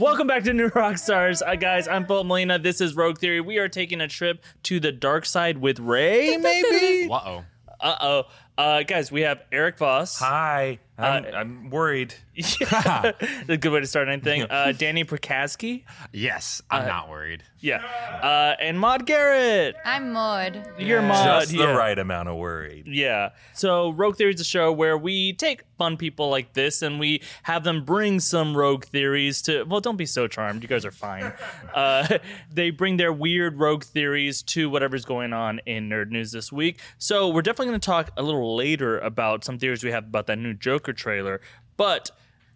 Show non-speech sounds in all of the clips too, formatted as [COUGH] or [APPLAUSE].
Welcome back to New Rockstars. Uh, guys, I'm Philip Molina. This is Rogue Theory. We are taking a trip to the dark side with Rey, [LAUGHS] maybe? Uh oh. Uh oh. Uh, guys, we have Erik Voss. Hi. I'm, Uh, I'm worried. [LAUGHS] [LAUGHS] a good way to start anything. [LAUGHS] Uh, Danny Prakaski. Yes, I'm not worried. Yeah. Uh, and Maude Garrett. I'm Maude. You're Maude. Just the yeah. right amount of worried. Yeah. So Rogue Theory is a show where we take fun people like this and we have them bring some rogue theories to. Well, don't be so charmed. You guys are fine. uh, they bring their weird rogue theories to whatever's going on in nerd news this week. So we're definitely going to talk a little later about some theories we have about that new Joker trailer. But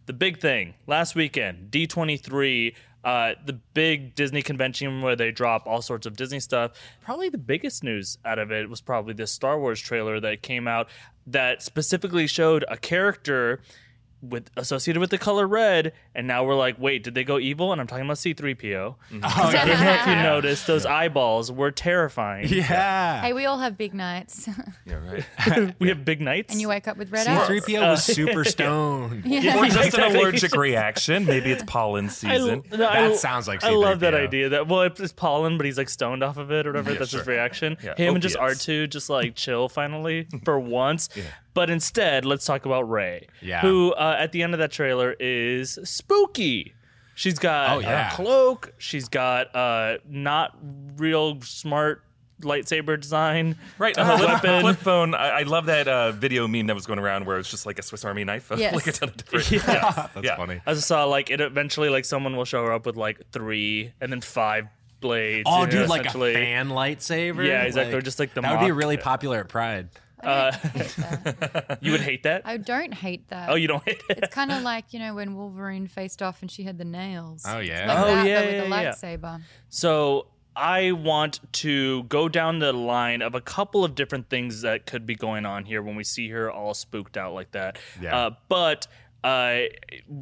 the big thing last weekend, D23. Uh, the big Disney convention where they drop all sorts of Disney stuff. Probably the biggest news out of it was probably this Star Wars trailer that came out that specifically showed a character with associated with the color red, and now we're like, wait, did they go evil? And I'm talking about C3PO. Mm-hmm. [LAUGHS] I don't know if you noticed those eyeballs were terrifying. Yeah. Hey, we all have big nights. [LAUGHS] Yeah, right. [LAUGHS] We have big nights. and you wake up with red eyes. C3PO uh, was super stoned. Yeah, or just exactly. an allergic reaction. Maybe it's pollen I, season. no, That I- sounds like I love that idea. That well, it's pollen, but he's like stoned off of it or whatever. Yeah, That's his reaction. Yeah, Him and just R opiates. two, just like chill finally for once. But instead, let's talk about Rey, Yeah. who uh, at the end of that trailer is spooky. She's got Oh, yeah. a cloak. She's got uh, not real smart lightsaber design. Right, uh, uh, flip, weapon. flip phone. I, I love that uh, video meme that was going around where it's just like a Swiss Army knife, [LAUGHS] Yes. like a ton of different. [LAUGHS] Yes. That's Yeah. funny. I just saw like it eventually like someone will show her up with like three and then five blades. Oh, you know, dude, like a fan lightsaber. Yeah, exactly, or just like the that would be really popular at Pride. I don't hate that. [LAUGHS] You would hate that? I don't hate that. oh, you don't hate it? It's kind of like you know when Wolverine faced off and she had the nails. Oh, It's yeah. like Oh, that, yeah, but with yeah, a yeah. lightsaber. So I want to go down the line of a couple of different things that could be going on here when we see her all spooked out like that. Yeah. Uh, but uh,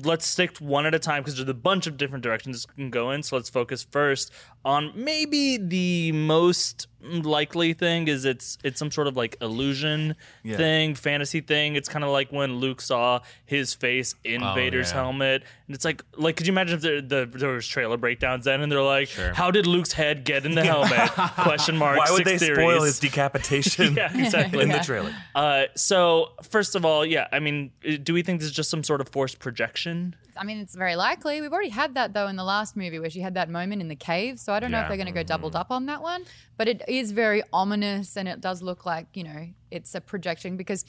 let's stick one at a time because there's a bunch of different directions it can go in. So let's focus first on maybe the most likely thing is it's it's some sort of like illusion Yeah. thing, fantasy thing. It's kind of like when Luke saw his face in Oh, Vader's yeah. helmet, and it's like like could you imagine if there, the, there was trailer breakdowns then, and they're like, Sure. how did Luke's head get in the helmet? [LAUGHS] Question mark. Why would six they theories. spoil his decapitation [LAUGHS] Yeah, exactly. in the trailer? Uh, so first of all, yeah, I mean, do we think this is just some sort of forced projection? I mean, it's very likely. We've already had that though in the last movie where she had that moment in the cave. So I don't know if they're going to go doubled mm-hmm. up on that one. But it is very ominous, and it does look like you know it's a projection because.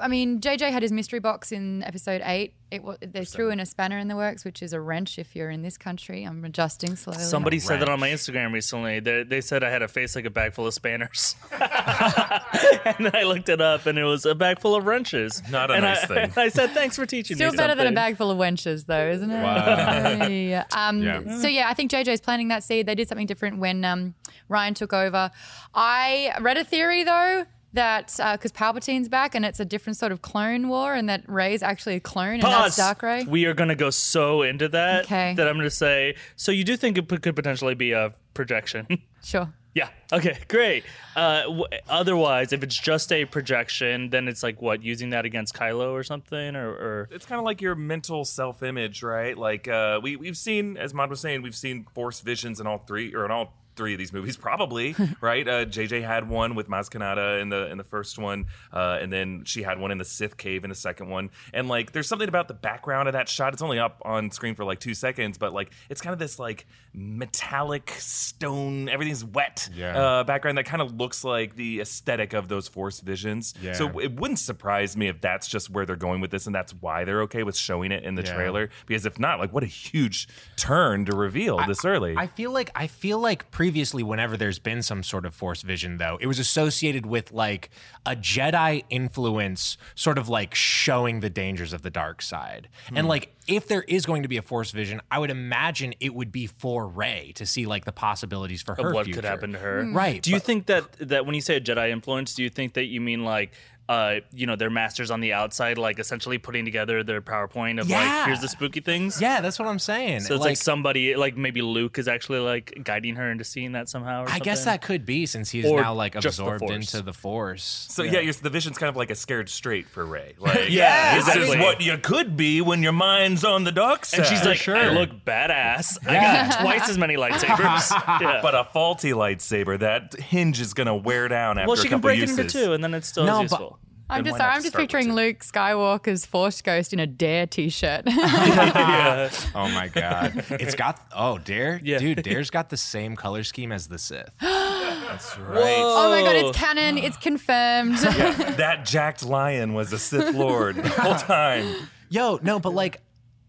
I mean, JJ had his mystery box in episode eight. It wa- they threw in a spanner in the works, which is a wrench. If you're in this country, I'm adjusting slowly. Somebody said that on my Instagram recently. They, they said I had a face like a bag full of spanners, [LAUGHS] and then I looked it up, and it was a bag full of wrenches. Not a and nice I, thing. [LAUGHS] I said, "Thanks for teaching Still me." better than a bag full of wenches, though, isn't it? Wow. yeah. [LAUGHS] Um, Yeah. So yeah, I think JJ's planting that seed. They did something different when um, Rian took over. I read a theory though that because Palpatine's back and it's a different sort of clone war, and that Rey's actually a clone, and Pause. Dark Rey. We are going to go so into that Okay. that I'm going to say. So you do think it p- could potentially be a projection? [LAUGHS] Sure. yeah. Okay. Great. Uh, w- otherwise, if it's just a projection, then it's like what using that against Kylo or something, or, or It's kind of like your mental self-image, right? Like uh, we we've seen, as Maude was saying, we've seen Force visions in all three or in all three of these movies, [LAUGHS] probably, [LAUGHS] right? Uh, JJ had one with Maz Kanata in the in the first one, uh, and then she had one in the Sith cave in the second one. And like, there's something about the background of that shot. It's only up on screen for like two seconds, but like, it's kind of this like metallic stone. Everything's wet Yeah. uh, background that kind of looks like the aesthetic of those Force visions. Yeah. So it wouldn't surprise me if that's just where they're going with this, and that's why they're okay with showing it in the Yeah. trailer. Because if not, like, what a huge turn to reveal this early. I feel like I feel like previously, whenever there's been some sort of force vision, though, it was associated with like a Jedi influence, sort of like showing the dangers of the dark side. And hmm. like, if there is going to be a force vision, I would imagine it would be for Rey to see like the possibilities for her what future. could happen to her. Mm. Right, Do you but- think that that when you say a Jedi influence, do you think that you mean like uh, you know, their masters on the outside, like essentially putting together their PowerPoint of Yeah. like, here's the spooky things. Yeah, that's what I'm saying. So it's like, somebody, like maybe Luke is actually like guiding her into seeing that somehow. Or I guess that could be since he's Or now like just the absorbed into the force. So yeah, you're, the vision's kind of like a scared straight for Rey. [LAUGHS] Like, Yeah, this is what you could be when your mind's on the dark side. And she's like, sure. I look badass. I got twice as many lightsabers. [LAUGHS] yeah. but a faulty lightsaber, that hinge is gonna wear down after well, a she can couple break it uses. into two, and then it's still No, as but- useful. I'm just sorry, I'm just picturing two? Luke Skywalker's Force Ghost in a Dare t-shirt. [LAUGHS] yeah. Oh my god, it's got oh Dare, Yeah. dude, Dare's got the same color scheme as the Sith. [GASPS] That's right. oh my god, it's canon. It's confirmed. that jacked lion was a Sith Lord the whole time. Yo, no, but like,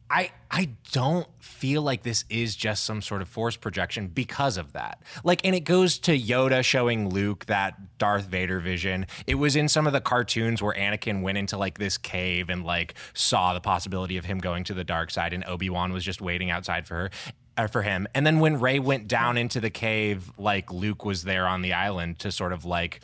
I I don't feel like this is just some sort of force projection because of that. Like, and it goes to Yoda showing Luke that Darth Vader vision. It was in some of the cartoons where Anakin went into like this cave and like saw the possibility of him going to the dark side, and Obi Wan was just waiting outside for her. uh, For him, and then when Rey went down into the cave, like Luke was there on the island to sort of like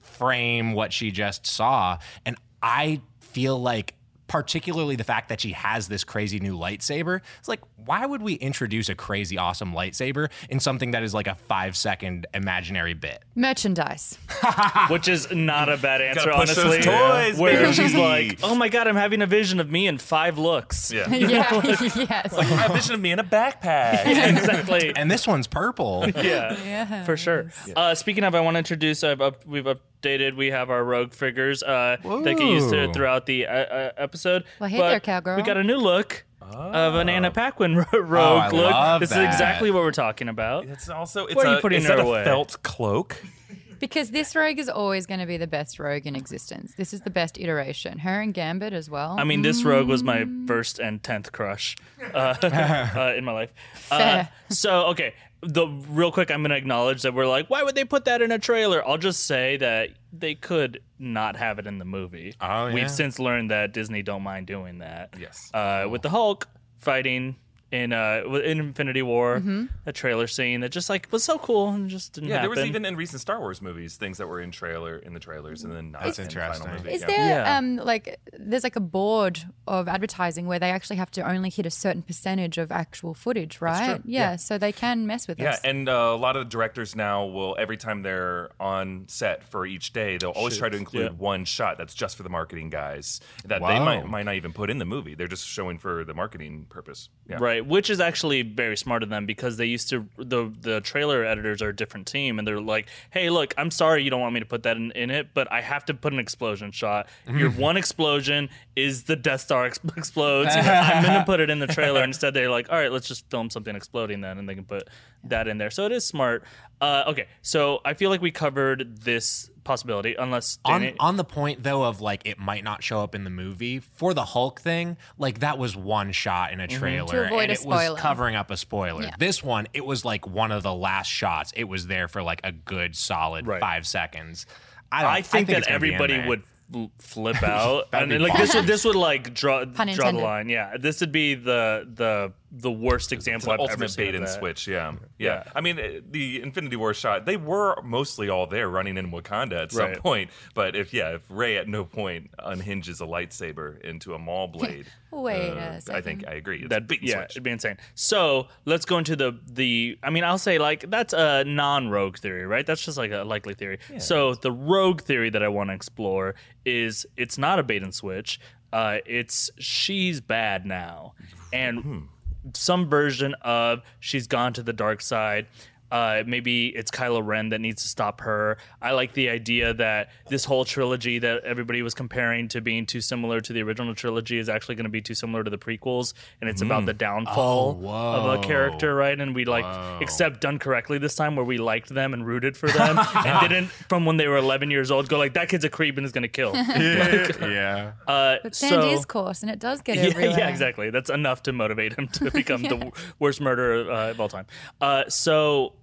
frame what she just saw. And I feel like, particularly the fact that she has this crazy new lightsaber, it's like, why would we introduce a crazy, awesome lightsaber in something that is like a five second imaginary bit? Merchandise. [LAUGHS] Which is not a bad answer, push those honestly. toys, where she's like, [LAUGHS] "Oh my god, I'm having a vision of me in five looks." Yeah. [LAUGHS] yeah. yes. I have a vision of me in a backpack. exactly. And this one's purple. yeah, Yeah. for sure. Uh, speaking of, I want to introduce. I've we've updated. We have our rogue figures uh, that get used to Whoa. throughout the uh, uh, episode. Well, hey But there, cowgirl. We got a new look of an Anna Paquin [LAUGHS] rogue Oh, I look. love this that. is exactly what we're talking about. It's also it's Where are you a, putting is her that a felt cloak. Because this rogue is always going to be the best rogue in existence. This is the best iteration. Her and Gambit as well. I mean, this rogue was my first and tenth crush uh, [LAUGHS] [LAUGHS] uh, in my life. Uh, so, okay, the real quick, I'm going to acknowledge that we're like, why would they put that in a trailer? I'll just say that they could not have it in the movie. Oh, yeah. We've since learned that Disney don't mind doing that. Yes. Uh, with the Hulk fighting in uh in Infinity War, Mm-hmm. a trailer scene that just like was so cool and just didn't Yeah, happen. there was even in recent Star Wars movies things that were in trailer in the trailers and then not That's in the interesting. final movie. Is yeah. there Yeah. um like there's like a board of advertising where they actually have to only hit a certain percentage of actual footage, right? true. Yeah, so they can mess with Yeah, us. and uh, a lot of directors now will every time they're on set for each day, they'll always try to include yeah. one shot that's just for the marketing guys that they might might not even put in the movie. They're just showing for the marketing purpose. Yeah. Right, which is actually very smart of them because they used to the the trailer editors are a different team and they're like, "Hey, look, I'm sorry you don't want me to put that in, in it, but I have to put an explosion shot. Your [LAUGHS] one explosion is the Death Star ex- [LAUGHS] explodes. I'm going to put it in the trailer." [LAUGHS] Instead, they're like, "All right, let's just film something exploding then," and they can put that in there. So it is smart. Uh, okay, so I feel like we covered this possibility, unless on Danny, on the point though of like it might not show up in the movie for the Hulk thing, like that was one shot in a trailer To avoid and a it was covering up a spoiler. Yeah. This one, it was like one of the last shots. It was there for like a good solid Right. five seconds. I, don't, I think, it's that gonna be in everybody there. would fl- flip [LAUGHS] out, That'd and be like this would this would like draw draw the intended. line. Yeah, this would be the the the worst It's example the I've ever ultimate seen bait and switch. Yeah. Yeah. yeah, I mean, uh, the Infinity War shot, they were mostly all there running in Wakanda at some Right. point. But if yeah, if Rey at no point unhinges a lightsaber into a maul blade, Wait uh, a I second. think I agree. It's That bait and yeah, switch. it'd be insane. So let's go into the the. I mean, I'll say like that's a non-rogue theory, right? That's just like a likely theory. so the rogue theory that I want to explore is it's not a bait and switch. Uh, it's she's bad now, and some version of she's gone to the dark side. Uh, maybe it's Kylo Ren that needs to stop her. I like the idea that this whole trilogy that everybody was comparing to being too similar to the original trilogy is actually going to be too similar to the prequels, and it's about the downfall Oh, of a character, right? And we like, except done correctly this time, where we liked them and rooted for them, [LAUGHS] and didn't from when they were 11 years old go like that kid's a creep and is going to kill. [LAUGHS] [LAUGHS] yeah. Uh, But so, sand is coarse, and it does get yeah, everywhere. yeah, exactly. That's enough to motivate him to become the worst murderer uh, of all time. Uh, so,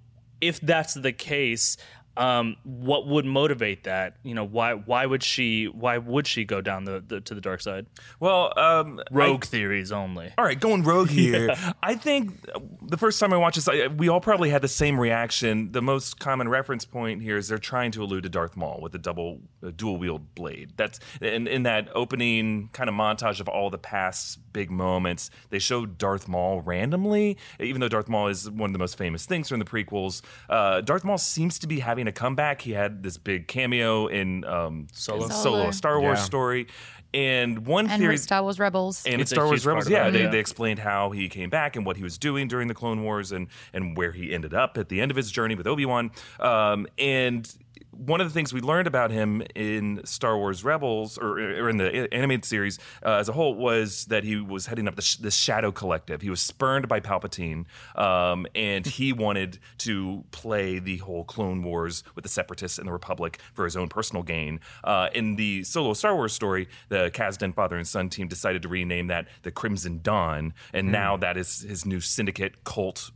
if that's the case, Um, what would motivate that? You know, why why would she why would she go down the, the to the dark side? Well, um, Rogue theories only. All right, going rogue [LAUGHS] here. I think the first time I watched this, I, we all probably had the same reaction. The most common reference point here is they're trying to allude to Darth Maul with the double, uh, dual wield blade. That's in, in that opening kind of montage of all the past big moments. They show Darth Maul randomly, even though Darth Maul is one of the most famous things from the prequels. Uh, Darth Maul seems to be having a comeback. He had this big cameo in um, Solo. Solo, a Star Wars Yeah. story. And one And theory, Star Wars Rebels. and It's it's Star Wars Rebels. Yeah, they, yeah. they explained how he came back and what he was doing during the Clone Wars and and where he ended up at the end of his journey with Obi Wan. Um, and one of the things we learned about him in Star Wars Rebels or, or in the animated series uh, as a whole was that he was heading up the, sh- the Shadow Collective. He was spurned by Palpatine, um, and he wanted to play the whole Clone Wars with the Separatists and the Republic for his own personal gain. Uh, in the solo Star Wars story, the Kasdan father and son team decided to rename that the Crimson Dawn, and now that is his new syndicate cult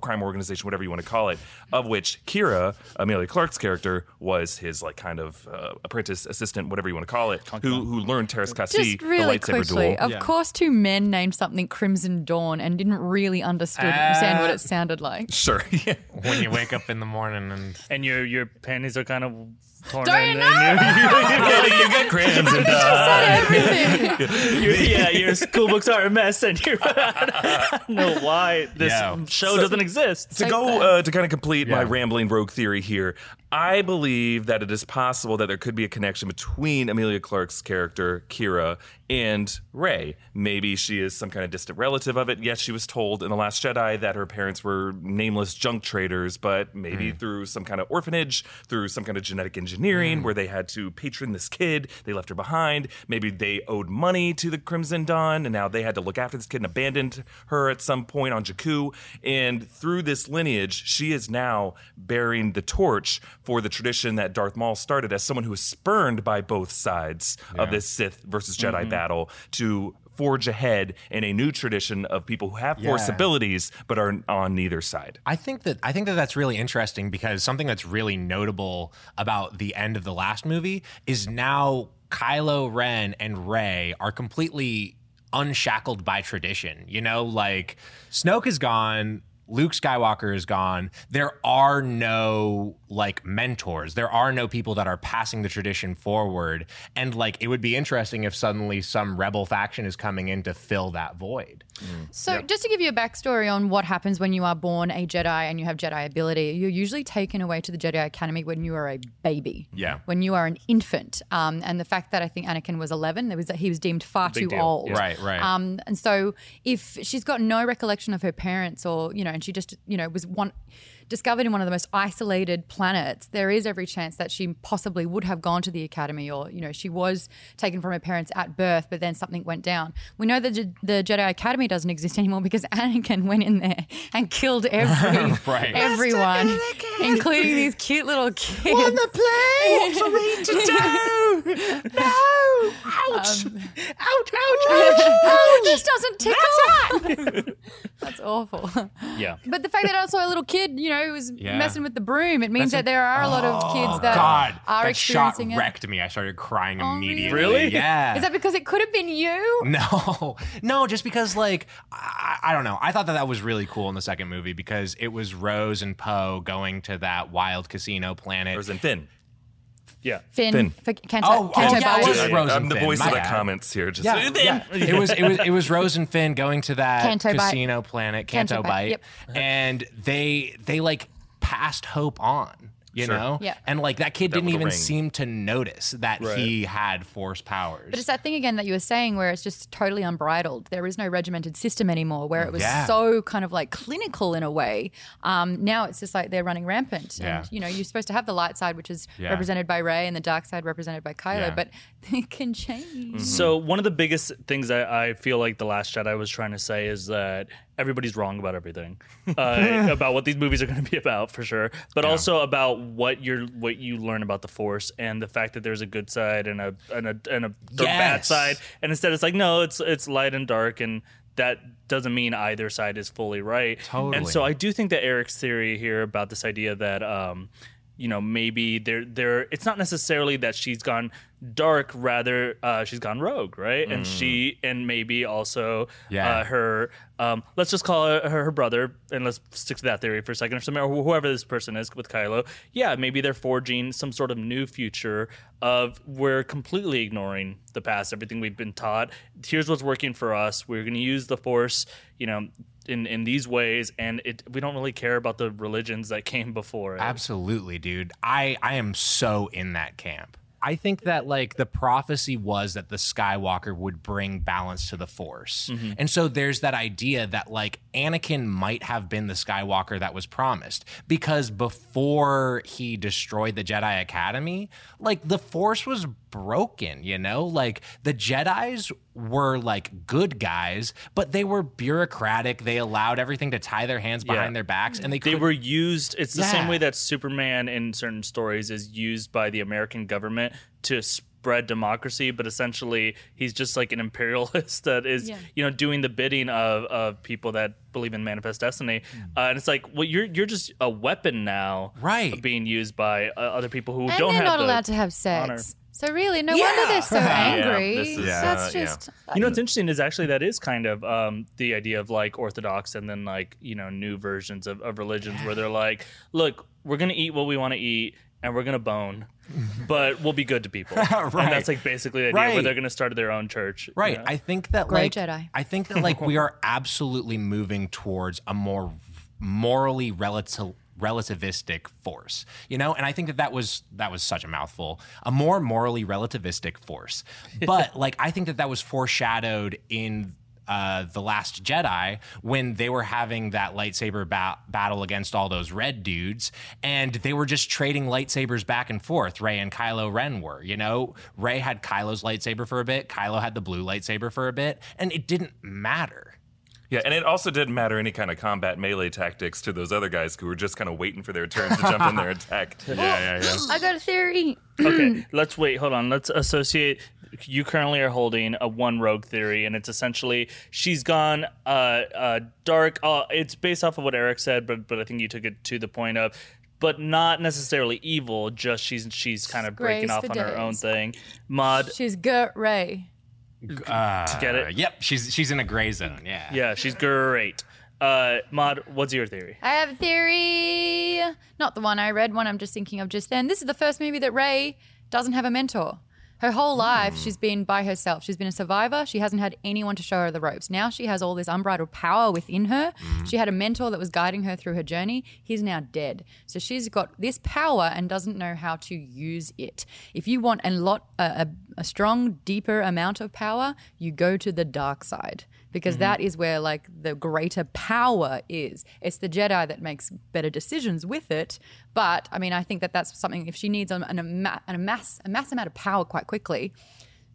crime organization, whatever you want to call it, of which Qi'ra, Emilia Clarke's character, was his like kind of uh, apprentice, assistant, whatever you want to call it, who who learned Teräs Käsi, Just really the lightsaber quickly, duel. of course, two men named something Crimson Dawn and didn't really understood understand what it sounded like. Sure. [LAUGHS] yeah. when you wake up in the morning and And your your panties are kind of torn. Don't and, you [LAUGHS] and yeah, [LAUGHS] you got crimson Said everything. your, your, yeah, your school books are a mess, and you're. [LAUGHS] I don't know why this Yeah. show doesn't exist. to go uh, to kind of complete my rambling rogue theory here i believe that it is possible that there could be a connection between emilia clarke's character qi'ra and Rey. maybe she is some kind of distant relative of it. Yes she was told in the last jedi that her parents were nameless junk traders but maybe hmm. through some kind of orphanage through some kind of genetic engineering hmm. where they had to patron this kid they left her behind. Maybe they owed money to the crimson dawn and now they had to look after this kid and abandoned her at some point on jakku. And through this lineage she is now bearing the torch for the tradition that darth maul started as someone who was spurned by both sides of this sith versus jedi battle Mm-hmm. to forge ahead in a new tradition of people who have force abilities but are on neither side. I think that I think that that's really interesting because something that's really notable about the end of the last movie is now Kylo Ren and Rey are completely unshackled by tradition. You know, like Snoke is gone, Luke Skywalker is gone. There are no like mentors. There are no people that are passing the tradition forward. And like it would be interesting if suddenly some rebel faction is coming in to fill that void. So, just to give you a backstory on what happens when you are born a Jedi and you have Jedi ability, you're usually taken away to the Jedi Academy when you are a baby. Yeah. When you are an infant. Um, and the fact that I think Anakin was 11, there was that he was deemed far too deal. old. Yeah. Right, right. Um, and so, if she's got no recollection of her parents, or you know, and she just you know was one discovered in one of the most isolated planets, there is every chance that she possibly would have gone to the academy, or you know, she was taken from her parents at birth, but then something went down. We know that the Jedi Academy doesn't exist anymore because [LAUGHS] Anakin went in there and killed every [LAUGHS] Right. everyone, including these cute little kids. On the play? What's me to do? [LAUGHS] No! Um, ouch! ouch! Ouch! [LAUGHS] Oh, this doesn't tickle. [LAUGHS] That's awful. Yeah. But the fact that I saw a little kid, you know, who was Yeah. messing with the broom, it means That's that there are a lot of kids oh, that God, are that shot experiencing it. wrecked me. I started crying Oh, immediately. really? Yeah. Is that because it could have been you? no, no, just because like I, I don't know. I thought that that was really cool in the second movie because it was Rose and Poe going to that wild casino planet. Rose and Finn. Yeah. Finn, Finn. For Canto, Oh, oh, yeah, Bight. it was Rose I'm the voice my of the bad. comments here. Just Yeah, yeah. [LAUGHS] it was it was it was Rose and Finn going to that Canto Bight. casino planet, Canto, Canto Bight, Bight, yep. and they they like passed Hope on. You Sure. know, Yeah. and like that kid That didn't even ring. seem to notice that Right. he had force powers. But it's that thing again that you were saying where it's just totally unbridled. There is no regimented system anymore where it was Yeah. so kind of like clinical in a way. Um, now it's just like they're running rampant. Yeah. And, you know, you're supposed to have the light side, which is Yeah. represented by Rey, and the dark side represented by Kylo, Yeah. but [LAUGHS] it can change. So one of the biggest things that I feel like the Last Jedi was trying to say is that everybody's wrong about everything, [LAUGHS] uh, about what [LAUGHS] these movies are going to be about for sure, but also about what you're what you learn about the Force and the fact that there's a good side and a and a and a bad side, and instead it's like no, it's it's light and dark and. That doesn't mean either side is fully right. Totally. And so I do think that Erik's theory here about this idea that um, you know maybe they're they're it's not necessarily that she's gone dark rather uh she's gone rogue right? And she and maybe also Yeah. uh, her um let's just call her, her her brother and let's stick to that theory for a second or something or whoever this person is with Kylo. Yeah maybe they're forging some sort of new future of we're completely ignoring the past everything we've been taught. Here's what's working for us. We're going to use the force you know in in these ways and it we don't really care about the religions that came before it. Absolutely, dude. I I am so in that camp. I think that like the prophecy was that the Skywalker would bring balance to the Force. Mm-hmm. And so there's that idea that like Anakin might have been the Skywalker that was promised because before he destroyed the Jedi Academy, like the Force was broken, you know? Like the Jedi's were like good guys, but they were bureaucratic. They allowed everything to tie their hands behind their backs and they they couldn't- were used it's the same way that superman in certain stories is used by the american government to spread democracy but essentially he's just like an imperialist [LAUGHS] that is Yeah. you know doing the bidding of, of people that believe in manifest destiny uh, and it's like well you're you're just a weapon now Right. being used by uh, other people who and don't they're have not the allowed to have honor. Sex. So really, no wonder they're so [LAUGHS] angry. this is, That's uh, yeah. just You know what's interesting is actually that is kind of um, the idea of like orthodox and then like you know new versions of, of religions where they're like, look, we're gonna eat what we want to eat and we're gonna bone, [LAUGHS] but we'll be good to people. right. [LAUGHS] And that's like basically the idea where they're gonna start their own church. you Right. know? I think that Grey like Jedi. I think that like we are absolutely moving towards a more morally relative relativistic force you know and i think that that was that was such a mouthful a more morally relativistic force [LAUGHS] but like i think that that was foreshadowed in uh, the Last Jedi when they were having that lightsaber ba- battle against all those red dudes, and they were just trading lightsabers back and forth. Rey and Kylo Ren were, you know, Rey had Kylo's lightsaber for a bit, Kylo had the blue lightsaber for a bit, and it didn't matter. Yeah, and it also didn't matter any kind of combat melee tactics to those other guys who were just kind of waiting for their turn to jump in there and attack. [LAUGHS] Yeah, yeah, yeah. [GASPS] I got a theory. [CLEARS THROAT] okay, let's wait. Hold on. Let's associate. You currently are holding a one rogue theory, and it's essentially she's gone uh, uh, dark. Uh, it's based off of what Eric said, but but I think you took it to the point of, but not necessarily evil. Just she's she's kind of breaking Grace off for on her own thing. Maude, She's Gert Ray. Uh, get it? Yep, she's she's in a gray zone. Yeah. yeah, she's great. Uh, Maude, what's your theory? I have a theory. Not the one I read, one I'm just thinking of just then. This is the first movie that Rey doesn't have a mentor. Her whole life, she's been by herself. She's been a survivor. She hasn't had anyone to show her the ropes. Now she has all this unbridled power within her. Mm-hmm. She had a mentor that was guiding her through her journey. He's now dead. So she's got this power and doesn't know how to use it. If you want a lot, a, a, a strong, deeper amount of power, you go to the dark side because mm-hmm. that is where like the greater power is. It's the Jedi that makes better decisions with it. But I mean, I think that that's something. If she needs an, an, an, a mass a mass amount of power quite quickly,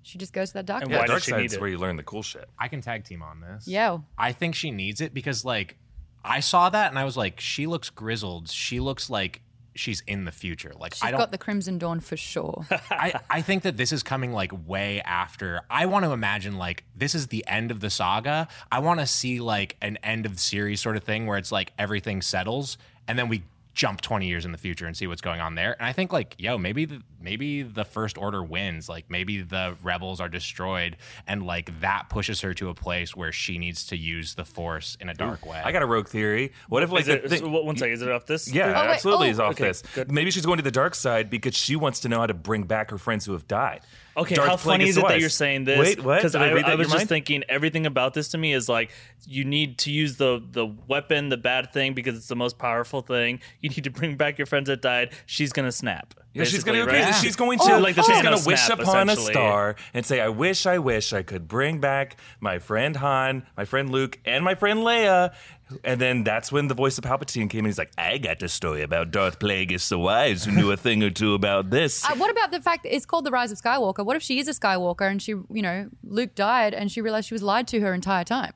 she just goes to that dark And side. why Yeah, does dark she need it? where you learn the cool shit. I can tag team on this. Yeah. I think she needs it because like I saw that and I was like, she looks grizzled. She looks like she's in the future. Like She's I don't got the Crimson Dawn for sure. [LAUGHS] I, I think that this is coming like way after. I want to imagine like this is the end of the saga. I want to see like an end of the series sort of thing where it's like everything settles and then we jump 20 years in the future and see what's going on there. And I think like, yo, maybe the, maybe the first order wins. Like maybe the rebels are destroyed and like that pushes her to a place where she needs to use the force in a dark way. I got a rogue theory. What if like Is it, the what- one second, is it off this? Yeah, Oh, wait, absolutely oh. is off Okay, this. good. Maybe she's going to the dark side because she wants to know how to bring back her friends who have died. Okay, Darth how funny is it that you're saying this? Wait, what? Because I, I I was just mind? thinking everything about this to me is like you need to use the the weapon, the bad thing, because it's the most powerful thing. You need to bring back your friends that died. She's gonna snap. Yeah, she's gonna go right? crazy. She's going Oh, to like the she's gonna wish snap, upon a star and say, "I wish, I wish I could bring back my friend Han, my friend Luke, and my friend Leia." And then that's when the voice of Palpatine came in. He's like, "I got the story about Darth Plagueis the Wise, who knew a thing or two about this." Uh, what about the fact that it's called the Rise of Skywalker? What if she is a Skywalker and she, you know, Luke died and she realized she was lied to her entire time?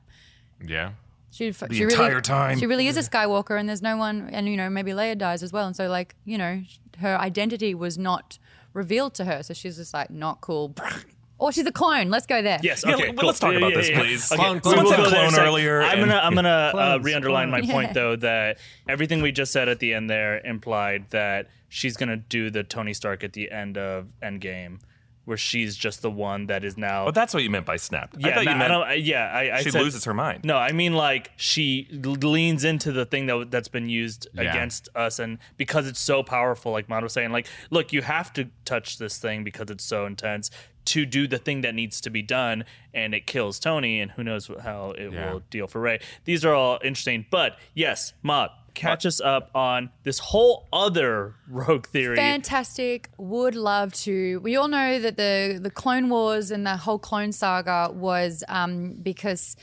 yeah. She, the she entire really, time. She really is a Skywalker, and there's no one, and you know, maybe Leia dies as well, and so like, you know, her identity was not revealed to her, so she's just like, not cool. [LAUGHS] Or she's a clone. Let's go there. Yes. Okay. let- cool. let's talk Yeah, about yeah, this, yeah. please. Okay. Clone, clone. Someone said there a clone earlier, I'm gonna I'm gonna uh, re-underline my clones. point [LAUGHS] though that everything we just said at the end there implied that she's gonna do the Tony Stark at the end of Endgame, where she's just the one that is now. Oh, that's what you meant by snapped. I yeah, thought no, you I meant I- yeah, I, I she said- loses her mind. No, I mean like she leans into the thing that that's been used Yeah. against us, and because it's so powerful, like Maude was saying, like, look, you have to touch this thing because it's so intense to do the thing that needs to be done, and it kills Tony, and who knows how it Yeah. will deal for Rey. These are all interesting, but yes, Maude, catch us up on this whole other rogue theory. Fantastic. Would love to. We all know that the the Clone Wars and the whole clone saga was um, because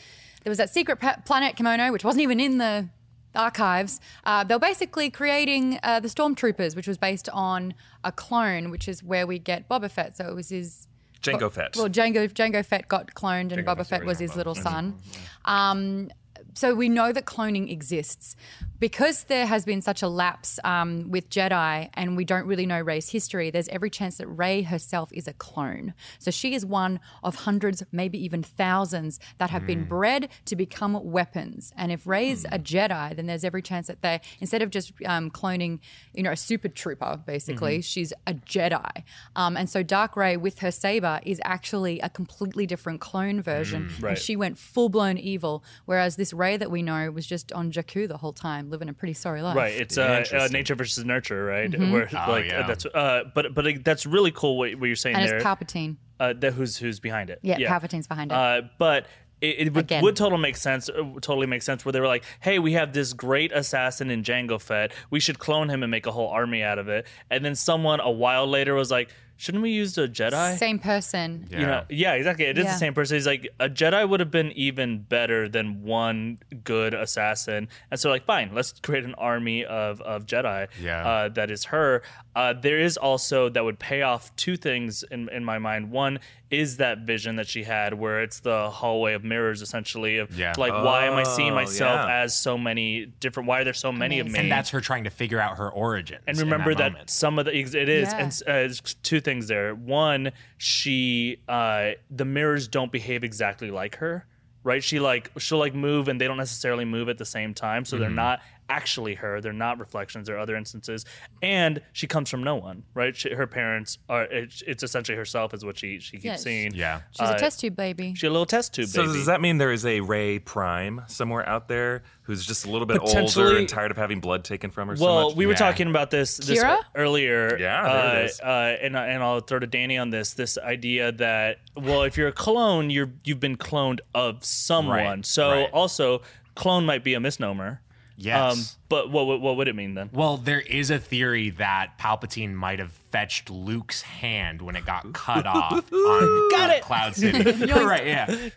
there was that secret pa- planet Kamino, which wasn't even in the archives. Uh, they were basically creating uh, the Stormtroopers, which was based on a clone, which is where we get Boba Fett. So it was his. Jango Fett. Well, Jango Jango Fett got cloned, and Boba Fett was his little son. Um, so we know that cloning exists because there has been such a lapse um, with Jedi, and we don't really know Rey's history. There's every chance that Rey herself is a clone. So she is one of hundreds, maybe even thousands, that have been bred to become weapons. And if Rey's a Jedi, then there's every chance that they, instead of just um, cloning, you know, a super trooper, basically, she's a Jedi. Um, and so Dark Rey with her saber is actually a completely different clone version. right. And she went full blown evil, whereas this Rey that we know was just on Jakku the whole time, living a pretty sorry life. Right, it's uh, uh, nature versus nurture, right? Mm-hmm. Where Oh, like yeah. uh, that's uh, but but uh, that's really cool what, what you're saying and there. it's Palpatine. uh, that who's who's behind it? Yeah, Palpatine's behind it. Uh, but it, it would, Again. would totally make sense. uh, Totally make sense where they were like, "Hey, we have this great assassin in Jango Fett. We should clone him and make a whole army out of it." And then someone a while later was like, "Shouldn't we use a Jedi?" Same person. Yeah. You know, yeah, exactly. It is Yeah. the same person. He's like, a Jedi would have been even better than one good assassin. And so, like, fine, let's create an army of, of Jedi Yeah. uh, that is her. Uh, there is also that would pay off two things in, in my mind. One is that vision that she had where it's the hallway of mirrors, essentially, of Yeah. like, why am I seeing Oh, myself yeah. as so many different, why are there so many of me? And that's her trying to figure out her origins. and in remember that, moment. some of the it is Yeah. and uh, two things there one she uh the mirrors don't behave exactly like her right she like she'll like move and they don't necessarily move at the same time so they're Mm-hmm. not actually her they're not reflections or other instances and she comes from no one right she, her parents are it's, it's essentially herself is what she she keeps Yes. seeing Yeah. She's Uh, a test tube baby. She's a little test tube So baby does that mean there is a Rey Prime somewhere out there who's just a little bit older and tired of having blood taken from her so Well, much? we were Yeah. talking about this, this Qi'ra? earlier. Yeah, there uh, is. Uh, and and I'll throw to Danny on this. This idea that well, if you're a clone, you're you've been cloned of someone. Right, So right. also, clone might be a misnomer. Yes. Um, but what would- what would it mean then? Well, there is a theory that Palpatine might have fetched Luke's hand when it got [LAUGHS] cut off on [LAUGHS] Got uh, it. Cloud City. [LAUGHS] right, yeah.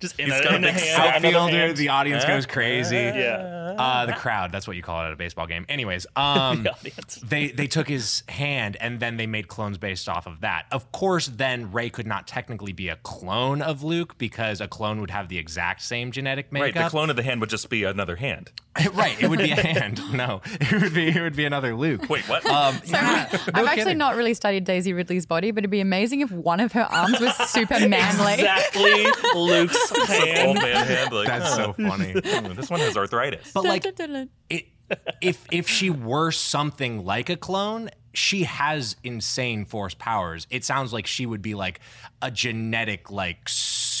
Just in He's a, got in a big hand, Outfielder, hand. the audience goes crazy. yeah. Uh, the crowd, that's what you call it at a baseball game. Anyways, um, The they they took his hand and then they made clones based off of that. Of course, then Rey could not technically be a clone of Luke because a clone would have the exact same genetic makeup. right, the clone of the hand would just be another hand. right, it would be a hand. [LAUGHS] No, it would be it would be another Luke. Wait, what? Um, yeah, I've no actually kidding. not really studied Daisy Ridley's body, but it'd be amazing if one of her arms was super [LAUGHS] manly. Exactly, Luke's [LAUGHS] Old man hand. Like, That's so funny. "Hmm, this one has arthritis. But like it, if if she were something like a clone, she has insane force powers. It sounds like she would be like a genetic like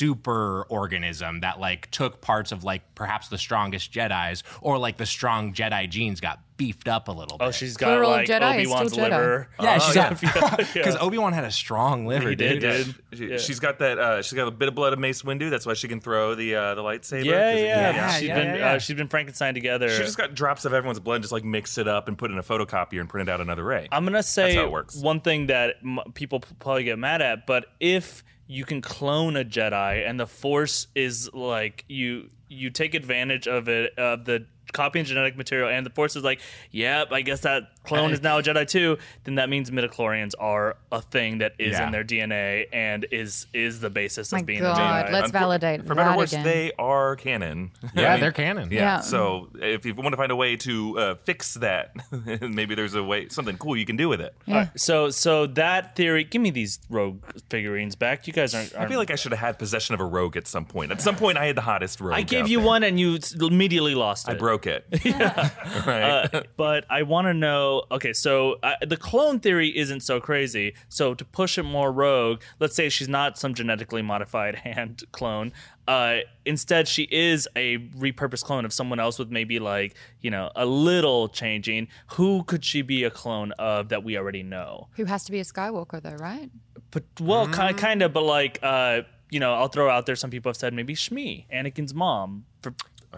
super organism that like took parts of like perhaps the strongest Jedi's or like the strong Jedi genes got beefed up a little bit. Oh, she's got Plural like Jedi is Obi Wan's Jedi. liver. yeah, she's [LAUGHS] yeah. [LAUGHS] got Yeah. because Obi Wan had a strong liver. He did, dude. dude. She, She's got that. Uh, she's got a bit of blood of Mace Windu. That's why she can throw the uh, the lightsaber. Yeah, 'cause it- yeah, yeah, She's yeah, been yeah, yeah. Uh, she's been Frankenstein together. She just got drops of everyone's blood, and just like mix it up and put it in a photocopier and print it out another ray. I'm gonna say how it works. one thing that m- people p- probably get mad at, but if you can clone a Jedi and the Force is like you, you take advantage of it of the copying genetic material, and the Force is like, yep, I guess that clone is now a Jedi too, then that means midichlorians are a thing that is Yeah. in their DNA and is is the basis My of being God, a Jedi. let's Unfor- validate For better or worse, again. they are canon. [LAUGHS] Yeah, I mean, they're canon. Yeah. Yeah. So if you want to find a way to uh, fix that, [LAUGHS] maybe there's a way, something cool you can do with it. Yeah. So so that theory, give me these rogue figurines back. You guys aren't. I aren't feel like I should have had possession of a rogue at some point. At some point, I had the hottest rogue. I gave out you there. one and you s- immediately lost it. I broke it. [LAUGHS] yeah. right. Uh, but I want to know. Okay, so uh, the clone theory isn't so crazy. So to push it more rogue, let's say she's not some genetically modified [LAUGHS] hand clone. Uh, instead, she is a repurposed clone of someone else with maybe like you know a little changing. Who could she be a clone of that we already know? Who has to be a Skywalker though, right? But well, Mm. ki- kind of. But like uh, you know, I'll throw out there. Some people have said maybe Shmi, Anakin's mom. For,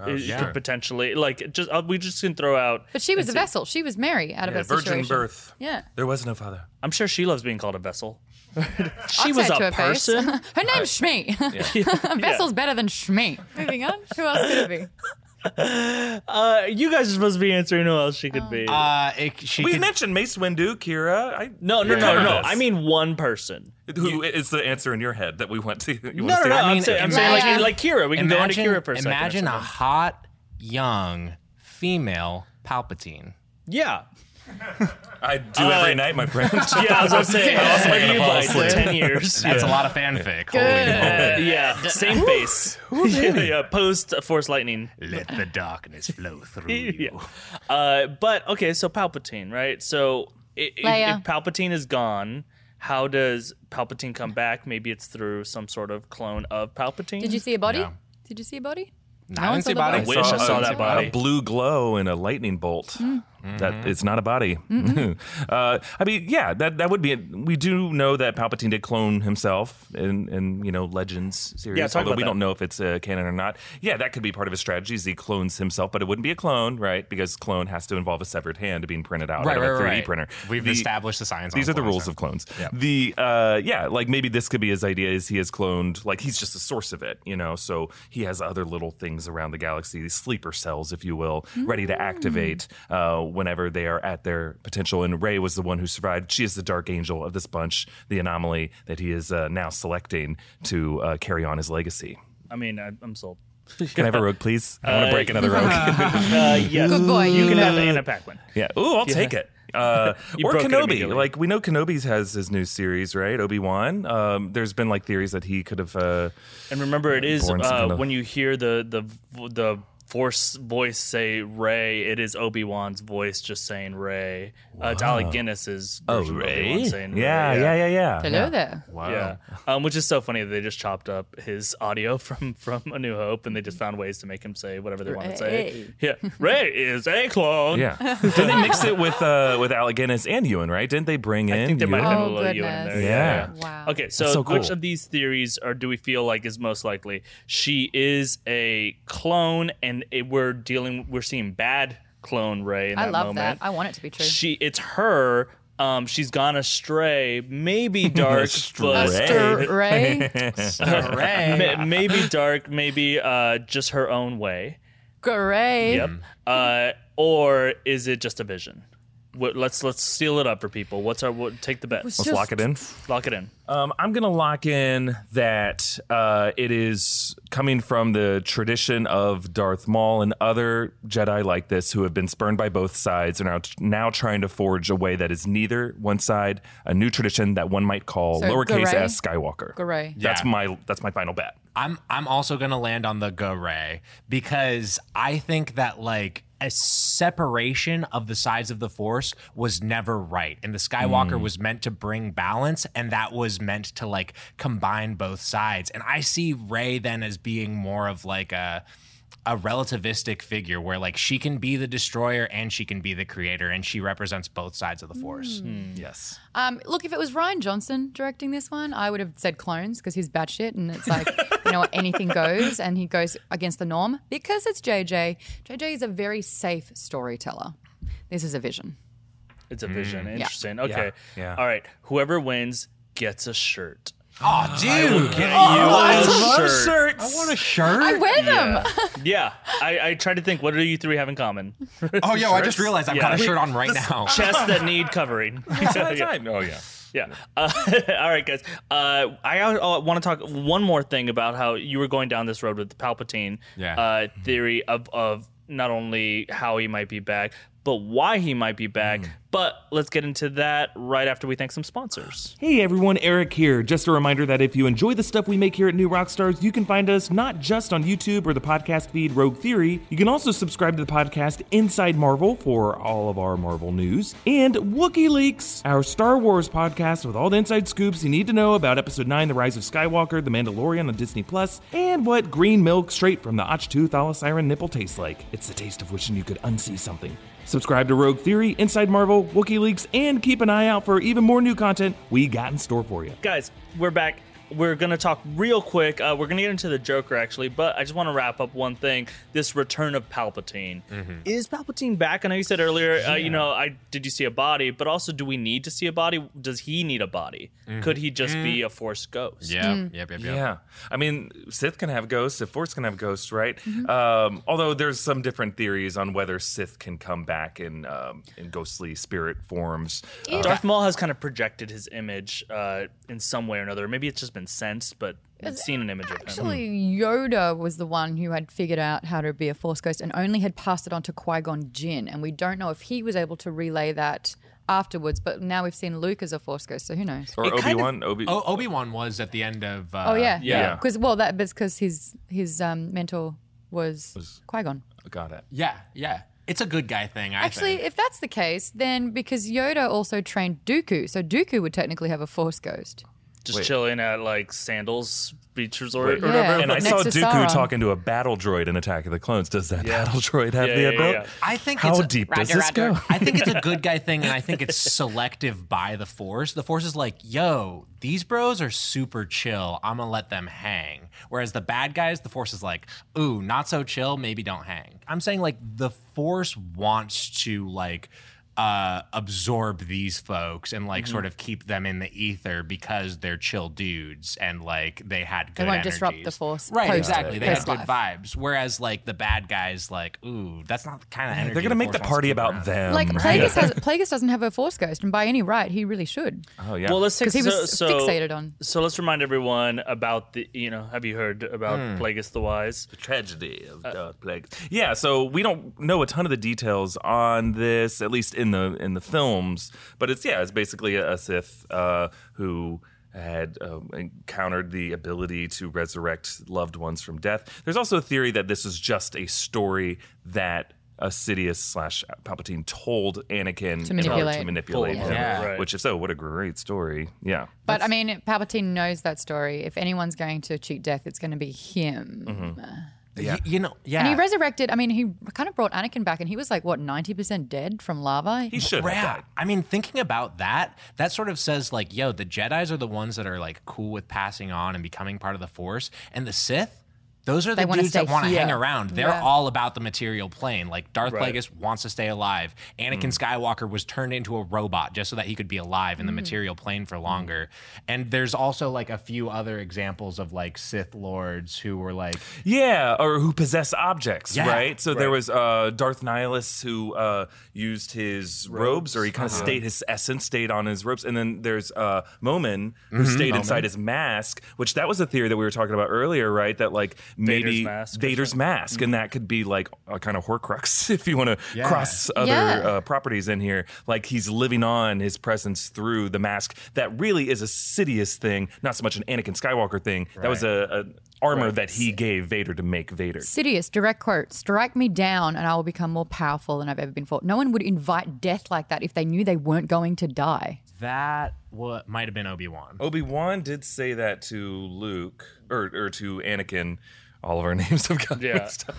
it yeah. could potentially like just uh, we just can throw out. But she was a see- vessel. She was Mary out of a virgin situation. birth. Yeah. There was no father. I'm sure she loves being called a vessel. [LAUGHS] she was say a her person. [LAUGHS] her name's Shmi. [LAUGHS] Vessel's better than Shmi. Moving on. Who else could it be? Uh, you guys are supposed to be answering who else she could be. Uh, it, she We could, mentioned Mace Windu, Qi'ra. I, no, no, we no, covered no. I mean one person. who is the answer in your head that we want to? You want No, to no, see? no. I I'm mean, saying, I'm saying like, like Qi'ra. We can go on to Qi'ra for a second. imagine a hot, young, female Palpatine. Yeah. [LAUGHS] I do every Uh, night, my friend. [LAUGHS] Yeah, I was gonna say, How else am I gonna maybe fall like asleep? ten years. That's a lot of fanfic. Holy moly. yeah, same face. [LAUGHS] yeah, yeah, post Force Lightning. Let the darkness flow through yeah. you. Uh, but okay, so Palpatine, right? So i- if, Leia. if Palpatine is gone, how does Palpatine come back? Maybe it's through some sort of clone of Palpatine. Did you see a body? No. Did you see a body? No, No I one didn't saw see the body. I wish I saw a- that body. A blue glow and a lightning bolt. That it's not a body. [LAUGHS] uh, I mean, yeah, that that would be. It. We do know that Palpatine did clone himself in, in you know Legends series. Yeah, talk although about we that. don't know if it's uh, canon or not. Yeah, that could be part of his strategy. Is he clones himself, but it wouldn't be a clone, right? Because clone has to involve a severed hand being printed out Right, out of a 3D right. printer. We've The- established the science. on these are the rules now. of clones. Yeah. The uh, yeah, like maybe this could be his idea is he has cloned like he's just the source of it, you know. So he has other little things around the galaxy, these sleeper cells, if you will, ready to activate uh, whenever they are at their potential. And Rey was the one who survived. She is the dark angel of this bunch, the anomaly that he is uh, now selecting to uh, carry on his legacy. I mean, I, I'm sold. [LAUGHS] Can I have a rogue, please? I want to Uh, break another rogue. [LAUGHS] Uh, yes. Good boy. You can have Anna Paquin. Yeah. Ooh, I'll take it. [LAUGHS] Uh, or Kenobi. like we know Kenobi's has his new series, right? Obi Wan. Um, there's been like theories that he could have. Uh, And remember, it is uh, kind of- when you hear the the the Force voice say Rey, it is Obi Wan's voice just saying Rey. Uh, it's Alec Guinness's version of Obi-Wan saying Oh, Yeah, Rey. yeah, yeah, yeah. yeah. Hello yeah. there. Wow. Yeah, um, which is so funny that they just chopped up his audio [LAUGHS] from from A New Hope, and they just found ways to make him say whatever they want to say. Yeah, Rey is a clone. Yeah. [LAUGHS] Didn't they mix it with uh, with Alec Guinness and Ewan, right? Didn't they bring in? I think there might Ewan? have Oh, a little you in goodness. there. Yeah. Wow. Okay, so, That's so which of these theories are do we feel like is most likely? She is a clone, and it, we're dealing, we're seeing bad clone Rey. In I that love moment. that. I want it to be true. She, it's her. Um, she's gone astray, maybe [LAUGHS] dark, but Astray. [LAUGHS] Rey. Hooray. maybe dark, maybe uh, just her own way. Gray. Yep. Uh, or is it just a vision? What, let's let's seal it up for people. What's our what, take the bet? Let's lock it in. Lock it in. Um, I'm going to lock in that uh, it is coming from the tradition of Darth Maul and other Jedi like this who have been spurned by both sides and are now trying to forge a way that is neither one side, a new tradition that one might call So, lowercase Garay? s Skywalker. Garay. That's Yeah. my that's my final bet. I'm I'm also gonna land on the Garay because I think that like a separation of the sides of the force was never right. And the Skywalker hmm. was meant to bring balance and that was meant to like combine both sides. And I see Rey then as being more of like a a relativistic figure where like she can be the destroyer and she can be the creator and she represents both sides of the force. Hmm. Hmm. Yes. Um, look, if it was Rian Johnson directing this one, I would have said clones because he's batshit and it's like, you know, [LAUGHS] anything goes and he goes against the norm. Because it's JJ, JJ is a very safe storyteller. This is a vision. It's a vision. Hmm. Interesting. Okay. Yeah. All right. Whoever wins gets a shirt. Oh, dude. You want a shirt. I want a shirt. I wear them. Yeah, I, I tried to think. What do you three have in common? oh, yo, I just realized I've got a Yeah. shirt on right now. Chests that [LAUGHS] need covering. yeah. Time. Oh yeah. Yeah. Uh, [LAUGHS] all right, guys. Uh, I uh, want to talk one more thing about how you were going down this road with the Palpatine Yeah. uh, theory of, of not only how he might be back, but why he might be back. Hmm. But let's get into that right after we thank some sponsors. Hey everyone, Erik here. Just a reminder that if you enjoy the stuff we make here at New Rockstars, you can find us not just on YouTube or the podcast feed Rogue Theory. You can also subscribe to the podcast Inside Marvel for all of our Marvel news, and Wookiee Leaks, our Star Wars podcast with all the inside scoops you need to know about Episode 9, The Rise of Skywalker, The Mandalorian on Disney Plus, and what green milk straight from the Ahch-To Thala Siren nipple tastes like. It's the taste of wishing you could unsee something. Subscribe to Rogue Theory, Inside Marvel, Wookiee Leaks, and keep an eye out for even more new content we got in store for you. Guys, we're back. We're going to talk real quick. Uh, we're going to get into the Joker, actually, but I just want to wrap up one thing this return of Palpatine. Is Palpatine back? I know you said earlier, uh, you know, I did you see a body, but also, do we need to see a body? Does he need a body? Could he just be a Force ghost? Yeah, yep, yep, yep. Yeah, I mean, Sith can have ghosts. If Force can have ghosts, right? Um, although there's some different theories on whether Sith can come back in um, in ghostly spirit forms. Uh, Darth Maul has kind of projected his image uh, in some way or another. Maybe it's just been sensed, but I've seen an image of him. Actually, Yoda was the one who had figured out how to be a Force ghost and only had passed it on to Qui Gon Jinn. And we don't know if he was able to relay that afterwards. But now we've seen Luke as a Force ghost, so who knows? or Obi Wan. Obi. Oh, Obi Wan was at the end of. Uh, oh yeah, yeah. Because well, that because his his um, mentor was, Qui Gon. got it. yeah, yeah. It's a good guy thing. I Actually, think. if that's the case, then because Yoda also trained Dooku, so Dooku would technically have a Force ghost. Just Wait. chilling at like Sandals Beach Resort Wait. or Yeah. whatever. And I Next saw to Dooku Sauron. talking to a battle droid in Attack of the Clones. Does that Yeah. battle droid have Yeah, the ability? yeah. I think How it's a- deep does this Roger. go? I think it's a good guy thing, and I think it's selective by the Force. The Force is like, yo, these bros are super chill. I'm gonna let them hang. Whereas the bad guys, the Force is like, ooh, not so chill. Maybe don't hang. I'm saying like the Force wants to like uh absorb these folks and like sort of keep them in the ether because they're chill dudes and like they had good They won't disrupt the Force right post- exactly they had post good life. vibes whereas like the bad guys like ooh that's not the kind of energy They're gonna make the Force wants to party about around. them. Like right? Plagueis, has, [LAUGHS] Plagueis doesn't have a Force ghost, and by any right, he really should. Oh yeah. Well, let's take Because he so, was so, fixated on- So let's remind everyone about the. You know, have you heard about Hmm. Plagueis the Wise? The tragedy of Darth Plagueis. Yeah, so we don't know a ton of the details on this, at least in the in the films. But it's yeah, it's basically a, a Sith uh, who had um, encountered the ability to resurrect loved ones from death. There's also a theory that this is just a story that. Sidious slash Palpatine told Anakin To in order manipulate. to manipulate him. him, Yeah. right. Which, if so, what a great story. Yeah. But I mean, Palpatine knows that story. If anyone's going to cheat death, it's going to be him. Mm-hmm. Y- you know yeah And he resurrected. I mean, he kind of brought Anakin back, and he was like what ninety percent dead from lava. He should have Yeah. I mean, thinking about that, that sort of says like, yo, the Jedi's are the ones that are like cool with passing on and becoming part of the Force, and the Sith. Those are the They dudes that want to hang around. They're Yeah. all about the material plane. Like Darth Right. Plagueis wants to stay alive. Anakin Skywalker was turned into a robot just so that he could be alive in the material plane for longer. And there's also like a few other examples of like Sith lords who were like, Yeah, or who possess objects, Yeah, right? So there was uh, Darth Nihilus who uh, used his robes, or he kind of stayed his essence stayed on his robes, and then there's uh, Momin who stayed inside his mask, which that was a theory that we were talking about earlier, right? That like maybe mask Vader's mask, and that could be like a kind of Horcrux [LAUGHS] if you want to Yeah. cross other Yeah. uh, properties in here. Like he's living on his presence through the mask. That really is a Sidious thing, not so much an Anakin Skywalker thing. That was a, a armor that he gave Vader to make Vader. Sidious, direct quote: "Strike me down, and I will become more powerful than I've ever been before." No one would invite death like that if they knew they weren't going to die. that what might have been Obi Wan. Obi Wan did say that to Luke or or to Anakin. All of our [LAUGHS] names have got Yeah. mixed up.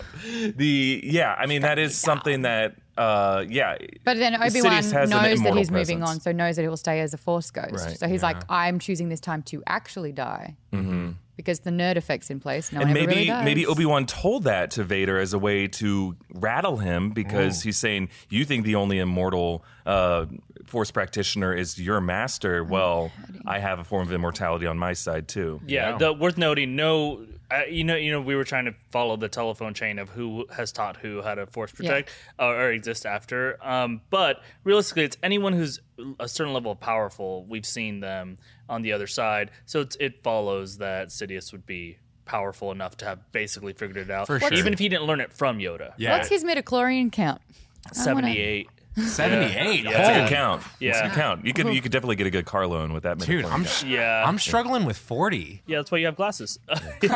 The yeah, I mean that is something that uh yeah. But then Obi Wan knows that immortal he's moving on, so knows that he will stay as a Force ghost. Right, so he's like, "I'm choosing this time to actually die." Mm-hmm. Because the nerd effect's in place. No and maybe really does. maybe Obi Wan told that to Vader as a way to rattle him because he's saying you think the only immortal uh, Force practitioner is your master, well, I have a form of immortality on my side too. Yeah, the, worth noting. No, uh, you know, you know, we were trying to follow the telephone chain of who has taught who how to force protect uh, or exist after. Um, but realistically, it's anyone who's a certain level of powerful. We've seen them on the other side, so it's, it follows that Sidious would be powerful enough to have basically figured it out, For sure. even if he didn't learn it from Yoda. Yeah. What's his midichlorian count? seventy-eight. 78. Yeah. That's a good count. That's a Yeah. good count. You could you could definitely get a good car loan with that. Dude, midichlorian I'm sh- Yeah, I'm struggling with 40. Yeah, that's why you have glasses. [LAUGHS] [LAUGHS]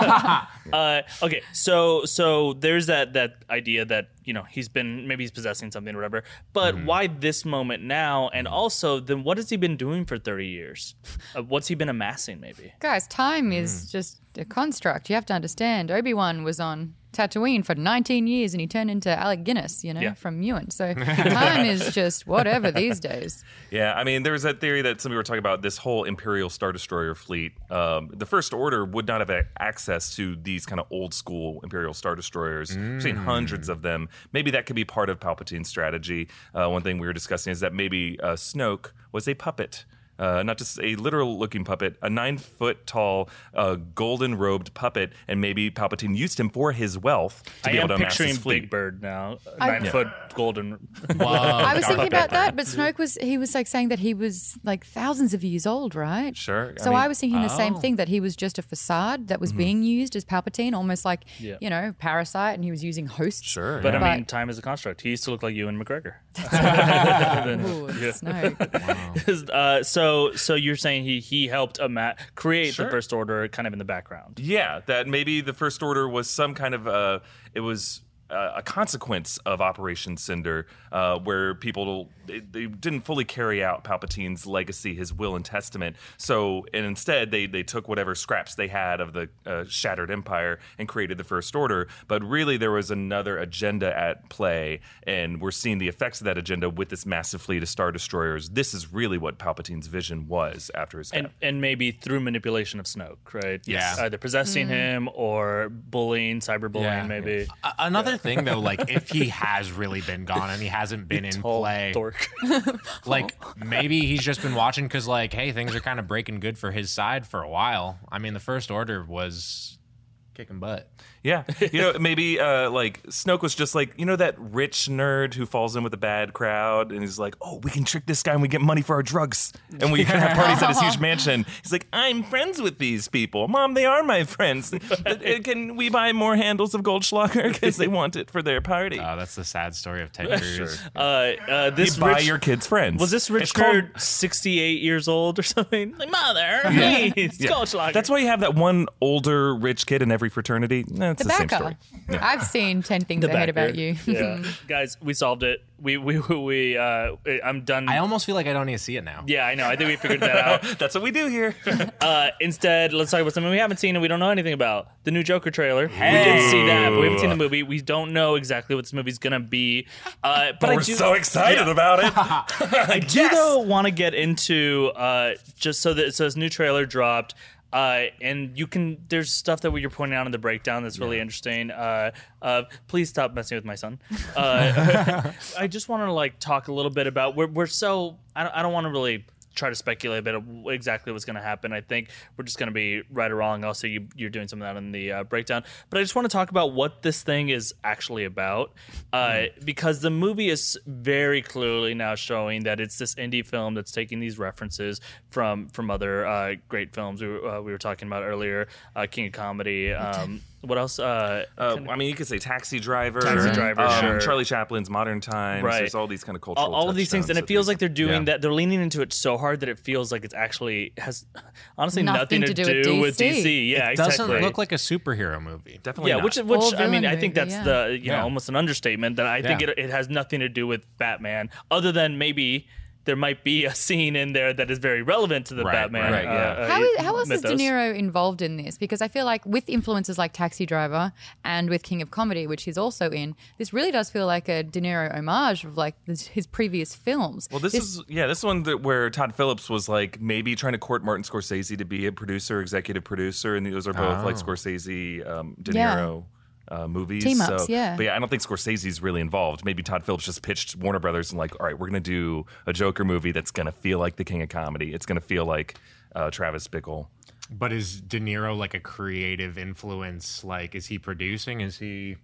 uh, okay, so so there's that that idea that you know he's been maybe he's possessing something or whatever, but why this moment now? And also, then what has he been doing for thirty years? Uh, what's he been amassing? Maybe. Guys, time is just a construct. You have to understand. Obi Wan was on Tatooine for 19 years and he turned into Alec Guinness, you know, Yeah. from Ewan. So [LAUGHS] time is just whatever these days. Yeah, I mean, there was that theory that some people were talking about this whole Imperial Star Destroyer fleet. Um, the First Order would not have access to these kind of old school Imperial Star Destroyers. We've seen hundreds of them. Maybe that could be part of Palpatine's strategy. Uh, one thing we were discussing is that maybe uh, Snoke was a puppet. Uh, not just a literal looking puppet, a nine foot tall, uh, golden robed puppet, and maybe Palpatine used him for his wealth to I be able to amass his fleet. Big Bird now, I- nine foot golden. [LAUGHS] Wow. [LAUGHS] I was thinking about that, but Snoke was he was like saying that he was like thousands of years old, right? Sure, So I, mean- mm-hmm. was thinking the same Oh. thing that he was just a facade that was being used as Palpatine, almost like Yeah. you know parasite, and he was using hosts. Sure, But yeah. I mean, time is a construct. He used to look like Ewan McGregor. [LAUGHS] Ooh, Yeah. Snoke. uh, so, so you're saying he he helped ama- create Sure. the First Order kind of in the background. Yeah, that maybe the First Order was some kind of uh, it was uh, a consequence of Operation Cinder, uh, where people they, they didn't fully carry out Palpatine's legacy, his will and testament. So, and instead they they took whatever scraps they had of the uh, shattered empire and created the First Order. But really, there was another agenda at play, and we're seeing the effects of that agenda with this massive fleet of star destroyers. This is really what Palpatine's vision was after his death. and and maybe through manipulation of Snoke, right? Yes. either possessing him or bullying, cyberbullying, Yeah. maybe. A- Another thing, though, like if he has really been gone and he hasn't been in Tall play, dork. [LAUGHS] like maybe he's just been watching because, like, hey, things are kind of breaking good for his side for a while. I mean, the first order was kicking butt. Yeah, you know, maybe uh, like Snoke was just like you know that rich nerd who falls in with a bad crowd, and he's like, "Oh, we can trick this guy, and we get money for our drugs, and we can have parties at his huge mansion." He's like, "I'm friends with these people, Mom. They are my friends. [LAUGHS] Uh, can we buy more handles of Goldschlager [LAUGHS] because they want it for their party?" Oh, that's the sad story of Ted Cruz. Uh, uh, this you buy rich, your kids friends. was this rich It's called- 68 years old or something? Like, mother, please, Yeah. Goldschlager. That's why you have that one older rich kid in every fraternity. No, it's The the, same backer. story. I've seen 10 things I hate about you. yeah, [LAUGHS] guys, we solved it. We we we. Uh, I'm done. I almost feel like I don't need to see it now. yeah, I know. I think we figured that out. [LAUGHS] That's what we do here. [LAUGHS] Uh, instead, let's talk about something we haven't seen and we don't know anything about. The new Joker trailer. We did see that, but we haven't seen the movie. We don't know exactly what this movie's gonna be. Uh, but, I We're do, so excited about it. I do though want to get into uh, just so that so this new trailer dropped. Uh, and you can there's stuff that you're pointing out in the breakdown that's really interesting. Uh, uh, please stop messing with my son. [LAUGHS] Uh, [LAUGHS] I just want to like talk a little bit about we're we're so I don't, I don't want to really try to speculate about exactly what's going to happen. I think we're just going to be right or wrong. Also, you, you're doing some of that in the uh, breakdown. But I just want to talk about what this thing is actually about, uh, because the movie is very clearly now showing that it's this indie film that's taking these references from from other uh, great films we were, uh, we were talking about earlier, uh, King of Comedy. Um, what else? Uh, Uh, I mean, you could say Taxi Driver, Taxi Driver, um, sure. Charlie Chaplin's Modern Times. Right. There's all these kind of cultural. all, all of these things, and it feels they- like they're doing Yeah. that. They're leaning into it so hard that it feels like it's actually has [LAUGHS] honestly nothing, Nothing to, to do, do with with DC. DC. Yeah, It exactly. doesn't look like a superhero movie. Definitely yeah, not. which which Or I mean, villain I think movie, that's yeah. the you know Yeah. almost an understatement that I think Yeah. it, it has nothing to do with Batman, other than maybe there might be a scene in there that is very relevant to the Right, Batman. right, uh, yeah. uh, How, is, how else is De. Niro involved in this? Because I feel like with influences like Taxi Driver and with King of Comedy, which he's also in, this really does feel like a De Niro homage of like this, his previous films. Well, this, is yeah, this one that where Todd Phillips was like maybe trying to court Martin Scorsese to be a producer, executive producer, and those are both like Scorsese, um, De Yeah. Niro. uh, movies. Team-ups, so, yeah. But yeah, I don't think Scorsese's really involved. Maybe Todd Phillips just pitched Warner Brothers and like, all right, we're gonna do a Joker movie that's gonna feel like the King of Comedy. It's gonna feel like uh, Travis Bickle. But is De Niro like a creative influence? Like, is he producing? Is he?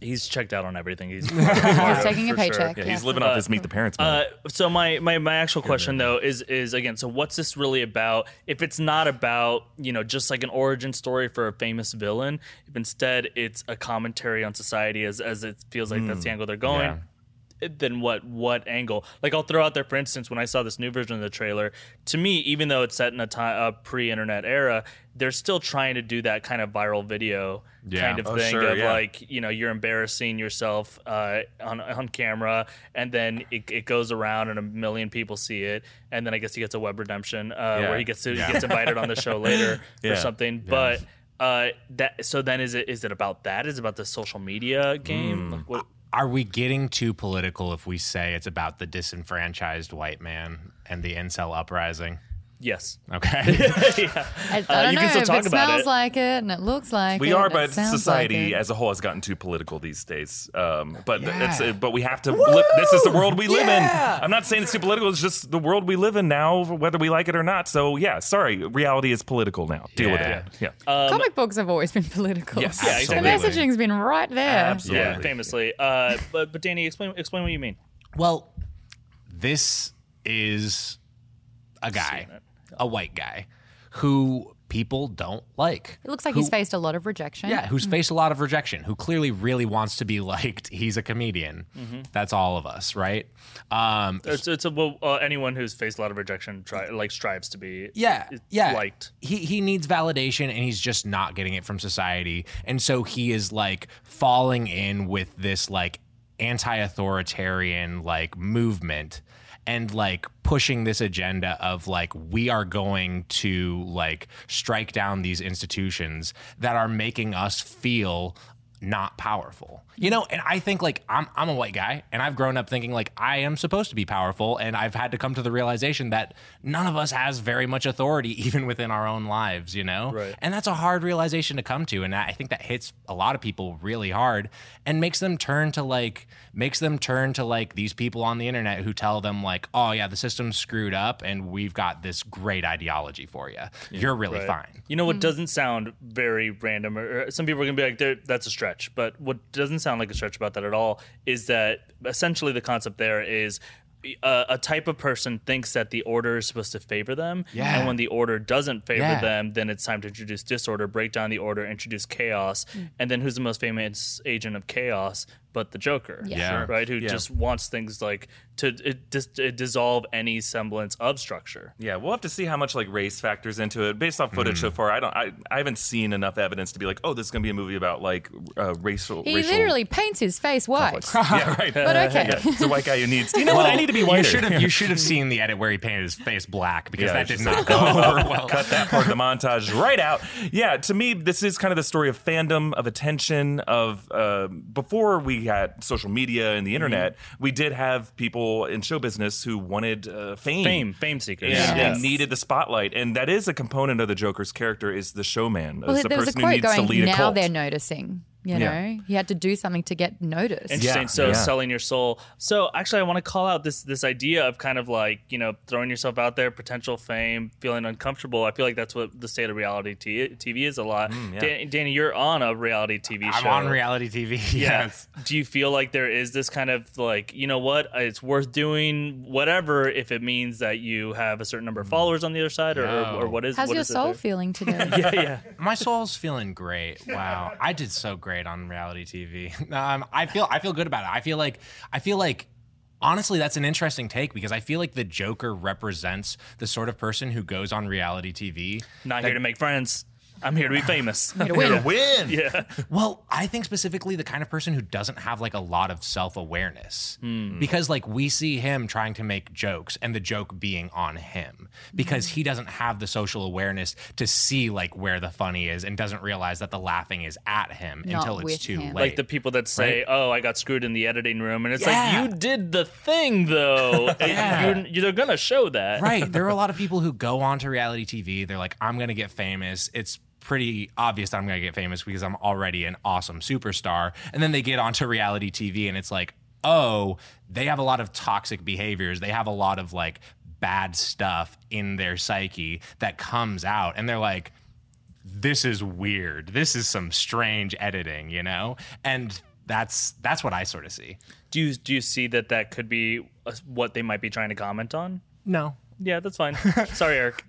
He's checked out on everything. He's [LAUGHS] He's taking a for sure. paycheck. Yeah, yeah. he's living off his Meet the Parents money. Uh, so my, my my actual question though is is again so what's this really about if it's not about you know just like an origin story for a famous villain if instead it's a commentary on society as as it feels like that's the angle they're going Yeah. It- then what what angle like i'll throw out there for instance when i saw this new version of the trailer to me even though it's set in a time a pre-internet era they're still trying to do that kind of viral video Yeah. kind of Oh, thing sure, of yeah. like you know you're embarrassing yourself uh, on on camera, and then it, it goes around and a million people see it, and then I guess he gets a web redemption uh, Yeah. where he gets to, Yeah. he gets invited on the show later [LAUGHS] Yeah. or something. But uh, that so then is it is it about that? Is it about the social media game? Hmm. Like, what, Are we getting too political if we say it's about the disenfranchised white man and the incel uprising? Yes. Okay. [LAUGHS] yeah. I, I Uh, don't you know can still if talk it about smells it. like it and it looks like we it. are, but society like as a whole has gotten too political these days. Um, but Yeah. it's uh, but we have to. Li- this is the world we live in. I'm not saying it's too political. It's just the world we live in now, whether we like it or not. So yeah, sorry, reality is political now. Deal with it. Yeah. Comic books have always been [LAUGHS] political. Yes. Yeah, The messaging's been right there. Absolutely. Yeah, famously. Uh, [LAUGHS] but but Danny, explain explain what you mean. well, this is a guy, Seen it. A white guy, who people don't like. It looks like Who- he's faced a lot of rejection. Yeah, who's faced a lot of rejection, who clearly really wants to be [LAUGHS] liked. He's a comedian. Mm-hmm. That's all of us, right? Um, It's, it's a, well, uh, anyone who's faced a lot of rejection try, like strives to be yeah, yeah. liked. He he needs validation, and he's just not getting it from society, and so he is like falling in with this like anti-authoritarian like movement and like pushing this agenda of like we are going to like strike down these institutions that are making us feel not powerful. You know, and I think like I'm I'm a white guy and I've grown up thinking like I am supposed to be powerful and I've had to come to the realization that none of us has very much authority [LAUGHS] even within our own lives, you know? Right. And that's a hard realization to come to and I think that hits a lot of people really hard and makes them turn to like makes them turn to like these people on the internet who tell them like, "Oh yeah, the system's screwed up and we've got this great ideology for you. You're really Right. fine." You know what mm-hmm. doesn't sound very random, or, or some people are gonna be like, "That's a stretch," but what doesn't sound like a stretch about that at all is that essentially the concept there is. A, a type of person thinks that the order is supposed to favor them, Yeah. and when the order doesn't favor Yeah. them, then it's time to introduce disorder, break down the order, introduce chaos, and then who's the most famous agent of chaos? But the Joker, Yeah. Yeah. Right? Who Yeah. just wants things like to it, dis- to dissolve any semblance of structure. Yeah, we'll have to see how much like race factors into it. Based off footage so far, I don't, I, I haven't seen enough evidence to be like, oh, this is gonna be a movie about like uh, racial. He racial literally paints his face white. [LAUGHS] yeah, right. But [LAUGHS] okay. Yeah, it's a white guy who needs. You know what? I need to be whiter. You should have you [LAUGHS] should have seen the edit where he painted his face black because Yeah, that did not like, go [LAUGHS] oh, over well. Cut that part of the montage right out. Yeah, to me, this is kind of the story of fandom, of attention, of uh, before we had social media and the internet, Mm-hmm. we did have people in show business who wanted uh, fame. Fame, fame seekers. And, Yes. and needed the spotlight, and that is a component of the Joker's character is the showman, Well, is the there a person who quote needs to going, lead a now cult. they're noticing. You know, Yeah. he had to do something to get noticed. Interesting. Yeah, so yeah. selling your soul. So actually, I want to call out this this idea of kind of like you know throwing yourself out there, potential fame, feeling uncomfortable. I feel like that's what the state of reality t- TV is a lot. Mm, yeah. Dan- Danny, you're on a reality TV I'm show. on reality TV. [LAUGHS] Yeah. Yes. Do you feel like there is this kind of like, you know what, it's worth doing whatever if it means that you have a certain number of followers on the other side, or, or, No. or what is? How's what your is soul there? feeling today? [LAUGHS] Yeah, yeah. My soul's feeling great. Wow, I did so great on reality TV. Um, [LAUGHS] I feel I feel good about it. I feel like I feel like honestly that's an interesting take because I feel like the Joker represents the sort of person who goes on reality TV. Not here to make friends. I'm here to be famous. Here to [LAUGHS] win. win. yeah. Well, I think specifically the kind of person who doesn't have like a lot of self awareness hmm. because like we see him trying to make jokes and the joke being on him because hmm. he doesn't have the social awareness to see like where the funny is and doesn't realize that the laughing is at him Not until it's too him. late. Like the people that say, "Oh, I got screwed in the editing room," and it's Yeah. like you did the thing, though. [LAUGHS] Yeah. You're, you're gonna show that, right. There are a lot of [LAUGHS] people who go onto reality TV. They're like, I'm going to get famous. It's pretty obvious that I'm going to get famous because I'm already an awesome superstar. And then they get onto reality TV and it's like, oh, they have a lot of toxic behaviors. They have a lot of like bad stuff in their psyche that comes out. And they're like, this is weird. This is some strange editing, you know? And that's that's what I sort of see. Do you do you see that that could be uh, what they might be trying to comment on? No. Yeah, that's fine. [LAUGHS] Sorry, Erik.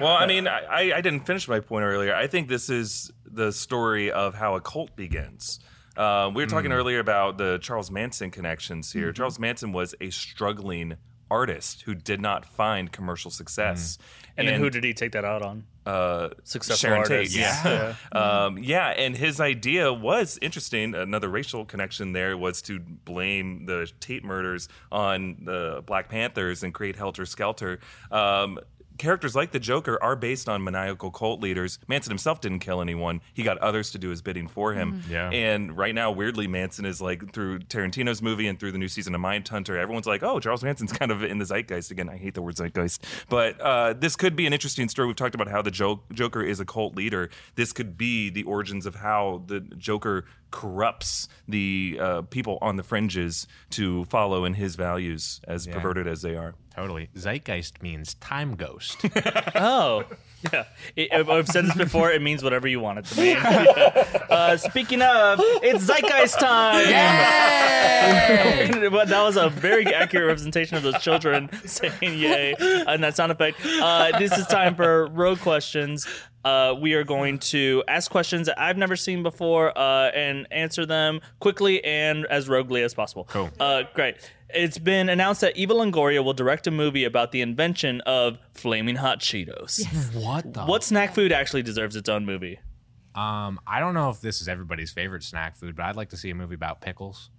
Well, I mean, I, I didn't finish my point earlier. I think this is the story of how a cult begins. Uh, we were talking earlier about the Charles Manson connections here. Charles Manson was a struggling artist who did not find commercial success. And, then who did he take that out on? uh, Successful Sharon artists. Tate. Yeah. [LAUGHS] um, yeah, and his idea was interesting. Another racial connection there was to blame the Tate murders on the Black Panthers and create Helter Skelter. Um, characters like the Joker are based on maniacal cult leaders. Manson himself didn't kill anyone; he got others to do his bidding for him. Yeah. And right now, weirdly, Manson is like through Tarantino's movie and through the new season of Mindhunter, everyone's like, "Oh, Charles Manson's [LAUGHS] kind of in the zeitgeist again." I hate the word zeitgeist, but uh, this could be an interesting story. We've talked about how the jo- Joker is a cult leader. This could be the origins of how the Joker corrupts the uh, people on the fringes to follow in his values, as perverted as they are. Totally. Zeitgeist means time ghost. [LAUGHS] Oh, yeah. It, I've I've said this before. It means whatever you want it to mean. [LAUGHS] Yeah. Uh, speaking of, it's Zeitgeist time. but [LAUGHS] that was a very accurate representation of those children saying "yay" and that sound effect. Uh, this is time for road questions. Uh, we are going to ask questions that I've never seen before uh, and answer them quickly and as roguely as possible. Cool. Uh, great. It's been announced that Eva Longoria will direct a movie about the invention of flaming hot Cheetos. [LAUGHS] what the? What snack food actually deserves its own movie? Um, I don't know if this is everybody's favorite snack food, but I'd like to see a movie about pickles.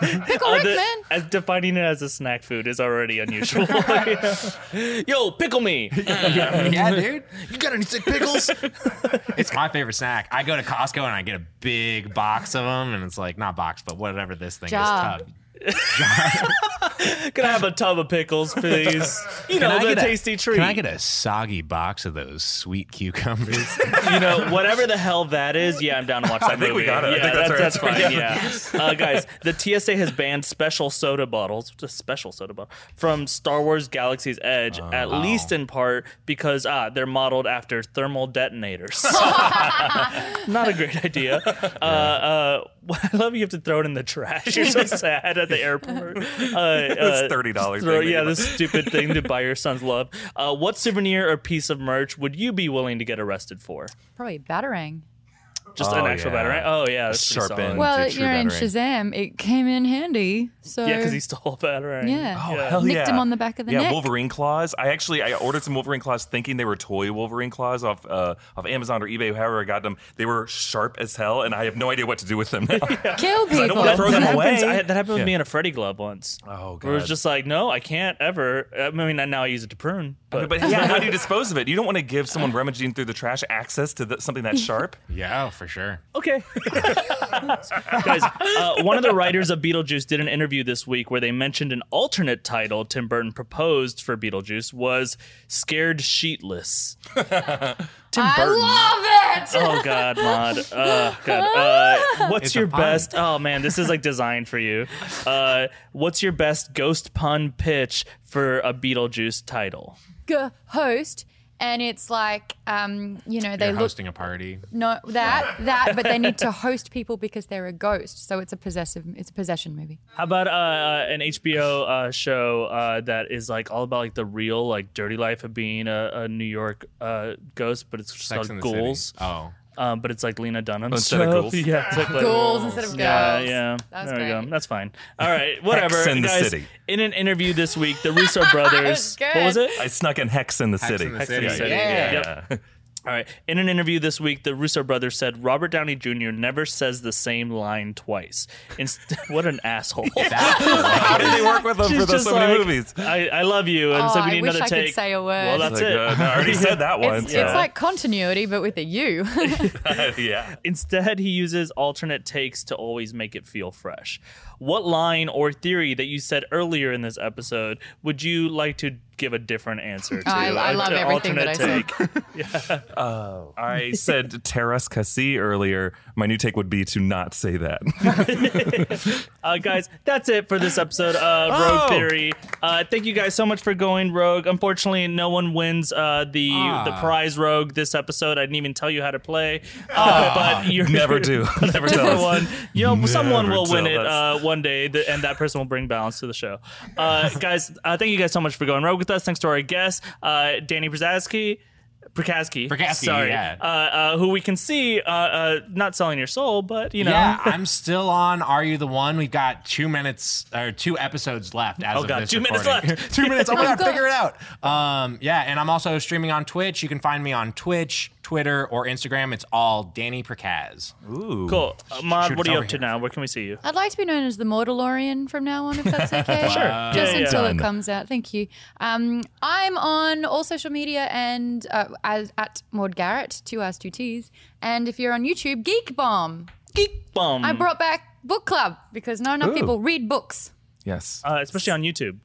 Pickle Rick, The- man. as defining it as a snack food is already unusual. [LAUGHS] Yo, pickle me. [LAUGHS] yeah, dude. You got any sick pickles? [LAUGHS] It's my favorite snack. I go to Costco and I get a big box of them, and it's like not box, but whatever this thing Jar. is. Tub. [LAUGHS] Can I have a tub of pickles, please? [LAUGHS] You know, I the tasty treat. Can I get a soggy box of those sweet cucumbers? [LAUGHS] you know, whatever the hell that is, yeah, I'm down to watch that I think we got it. I Yeah, think that's that's, that's fine. Yeah, uh, guys, the TSA has banned special soda bottles, just special soda bottle, from Star Wars Galaxy's Edge, Oh, at least in part because ah, they're modeled after thermal detonators. Not a great idea. Uh, uh, I love you have to throw it in the trash. You're so sad at the [LAUGHS] airport. [LAUGHS] Uh, It's [LAUGHS] $30 throw- thing Yeah, this stupid thing to buy your son's love. Uh, what souvenir or piece of merch would you be willing to get arrested for? Probably batarang. Just Oh, an actual yeah. batarang? Oh yeah, that's pretty Sharp solid. end. Well, you true know, in. Shazam, it came in handy. So Yeah, because he stole a batarang. Yeah. Oh, yeah. hell Nicked him on the back of the neck. yeah, neck. Wolverine claws. I actually I ordered some Wolverine claws thinking they were toy Wolverine claws off uh, off Amazon or eBay, however I got them. They were sharp as hell, and I have no idea what to do with them now. [LAUGHS] kill I don't people. want to throw them that away. happens, I, that happened with Yeah. me in a Freddy glove once. Oh, Where it was just like, no, I can't ever. I mean, now I use it to prune. But, but yeah, how do you [LAUGHS] dispose of it? You don't want to give someone rummaging through the trash access to the, something that [LAUGHS] sharp. yeah, for sure. okay. [LAUGHS] Guys, uh, one of the writers of Beetlejuice did an interview this week where they mentioned an alternate title Tim Burton proposed for Beetlejuice was Scared Sheetless. [LAUGHS] Tim I Burton. love it. [LAUGHS] Oh God, Maude. Uh, God. Uh, what's It's your best? Oh man, this is like designed for you. Uh, what's your best ghost pun pitch for a Beetlejuice title? G- host, and it's like, um, you know, they You're look hosting a party. no that that, but they need to host people because they're a ghost. So it's a possessive, it's a possession movie. How about uh, uh, an HBO uh, show uh, that is like all about like the real like dirty life of being a, a New York uh, ghost, but it's just Sex called Ghouls. City. Oh. Um, but it's like Lena Dunham Instead of show. ghouls? [LAUGHS] Yeah, it's like, like- Ghouls instead of girls. Yeah, yeah. That was there we go. That's fine. All right, [LAUGHS] whatever. in the Guys, City. In an interview this week, the Russo [LAUGHS] brothers. good. what was it? I snuck in Hex in the Hex City. in the Hex in the City. City. Yeah. Yep. All right. In an interview this week, the Russo brothers said Robert Downey Jr. never says the same line twice. Inst- [LAUGHS] what an asshole. How did they work with them She's for those just so many like, movies? I, I love you, and Oh, so we I need wish another I could take. say a word. Well, that's Like, it. uh, no, I already [LAUGHS] said that It's, once. it's like continuity, but with a U. [LAUGHS] yeah. Instead, he uses alternate takes to always make it feel fresh. What line or theory that you said earlier in this episode would you like to give a different answer to? I love an everything that alternate I said. take. Oh. I said [LAUGHS] Teräs Käsi earlier. My new take would be to not say that. [LAUGHS] Uh, guys, that's it for this episode of Rogue Oh! Theory. Uh, thank you guys so much for going Rogue. Unfortunately, no one wins uh, the Ah. the prize Rogue this episode. I didn't even tell you how to play, uh, but you're Never [LAUGHS] do. Never tell one. You know, someone will win tell it uh, one day, th- and that person will bring balance to the show. Uh, guys, uh, thank you guys so much for going Rogue with us. Thanks to our guest, uh, Danny Brzezinski. Prakaski, Prakaski, sorry, yeah. uh, uh, who we can see, uh, uh, not selling your soul, but you know, Yeah, [LAUGHS] I'm still on. Are you the one? We've got two minutes or two episodes left. As Oh, of God, this two minutes left. [LAUGHS] two minutes. Oh my god, [LAUGHS] God. figure it out. Um, yeah, and I'm also streaming on Twitch. You can find me on Twitch, Twitter, or Instagram. It's all Danny Prokaz. Ooh. cool. Uh, Maude, shoot what are you over up to here. now? Where can we see you? I'd like to be known as the Maudalorian from now on, if that's [LAUGHS] okay. Sure. Just Yeah, yeah. until Done. it comes out. Thank you. Um, I'm on all social media and uh, as, at Maude Garrett, two R's, two T's. And if you're on YouTube, Geek Bomb. Geek Bum. I brought back book club because not enough Ooh. people read books. Yes. uh, especially on YouTube.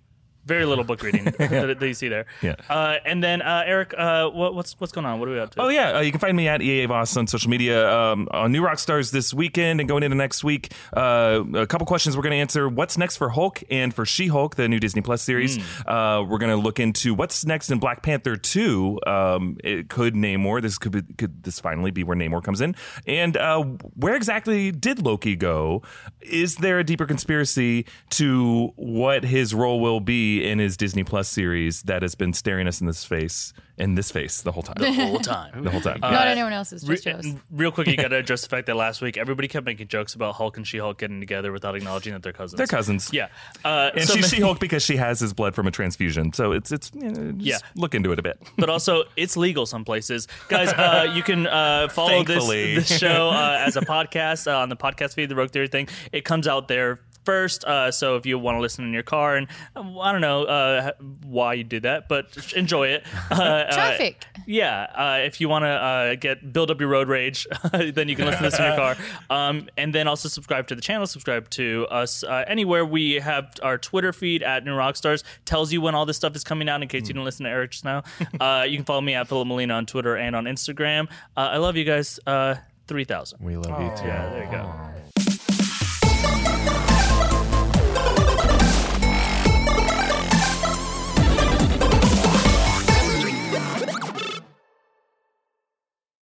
Very little book reading [LAUGHS] that, that you see there. Yeah. Uh, and then uh, Erik, uh, what, what's what's going on? What are we up to? Oh yeah, uh, you can find me at EA Voss on social media um, on New Rockstars this weekend and going into next week. Uh, a couple questions we're going to answer: What's next for Hulk and for She-Hulk, the new Disney Plus series? Uh, we're going to look into what's next in Black Panther Two. Um, it could Namor. This could be, could this finally be where Namor comes in? And uh, where exactly did Loki go? Is there a deeper conspiracy to what his role will be in his Disney Plus series that has been staring us in this face in this face the whole time? the whole time. the whole time. not anyone else's, Re- just yours. and real quick, you got to address the fact that last week everybody kept making jokes about Hulk and She-Hulk getting together without acknowledging that they're cousins. They're cousins. Yeah. Uh, And so she's ma- She-Hulk because she has his blood from a transfusion. So it's it's you know, just Yeah. Look into it a bit. [LAUGHS] but also it's legal some places. Guys, uh, you can uh, follow this, this show [LAUGHS] uh, as a podcast uh, on the podcast feed, the Rogue Theory thing. It comes out there first. Uh, so if you want to listen in your car, and um, I don't know uh, why you do that, but enjoy it. [LAUGHS] Uh, uh, Traffic. yeah, uh, if you want to uh, get build up your road rage, [LAUGHS] then you can listen to this in your car. [LAUGHS] Um, and then also subscribe to the channel. Subscribe to us uh, anywhere we have our Twitter feed at New Rockstars. Tells you when all this stuff is coming out. In case you didn't listen to Erik just now, uh, you can follow me at Philip Molina on Twitter and on Instagram. Uh, I love you guys. Uh, Three thousand. We love you too. Yeah, there you go.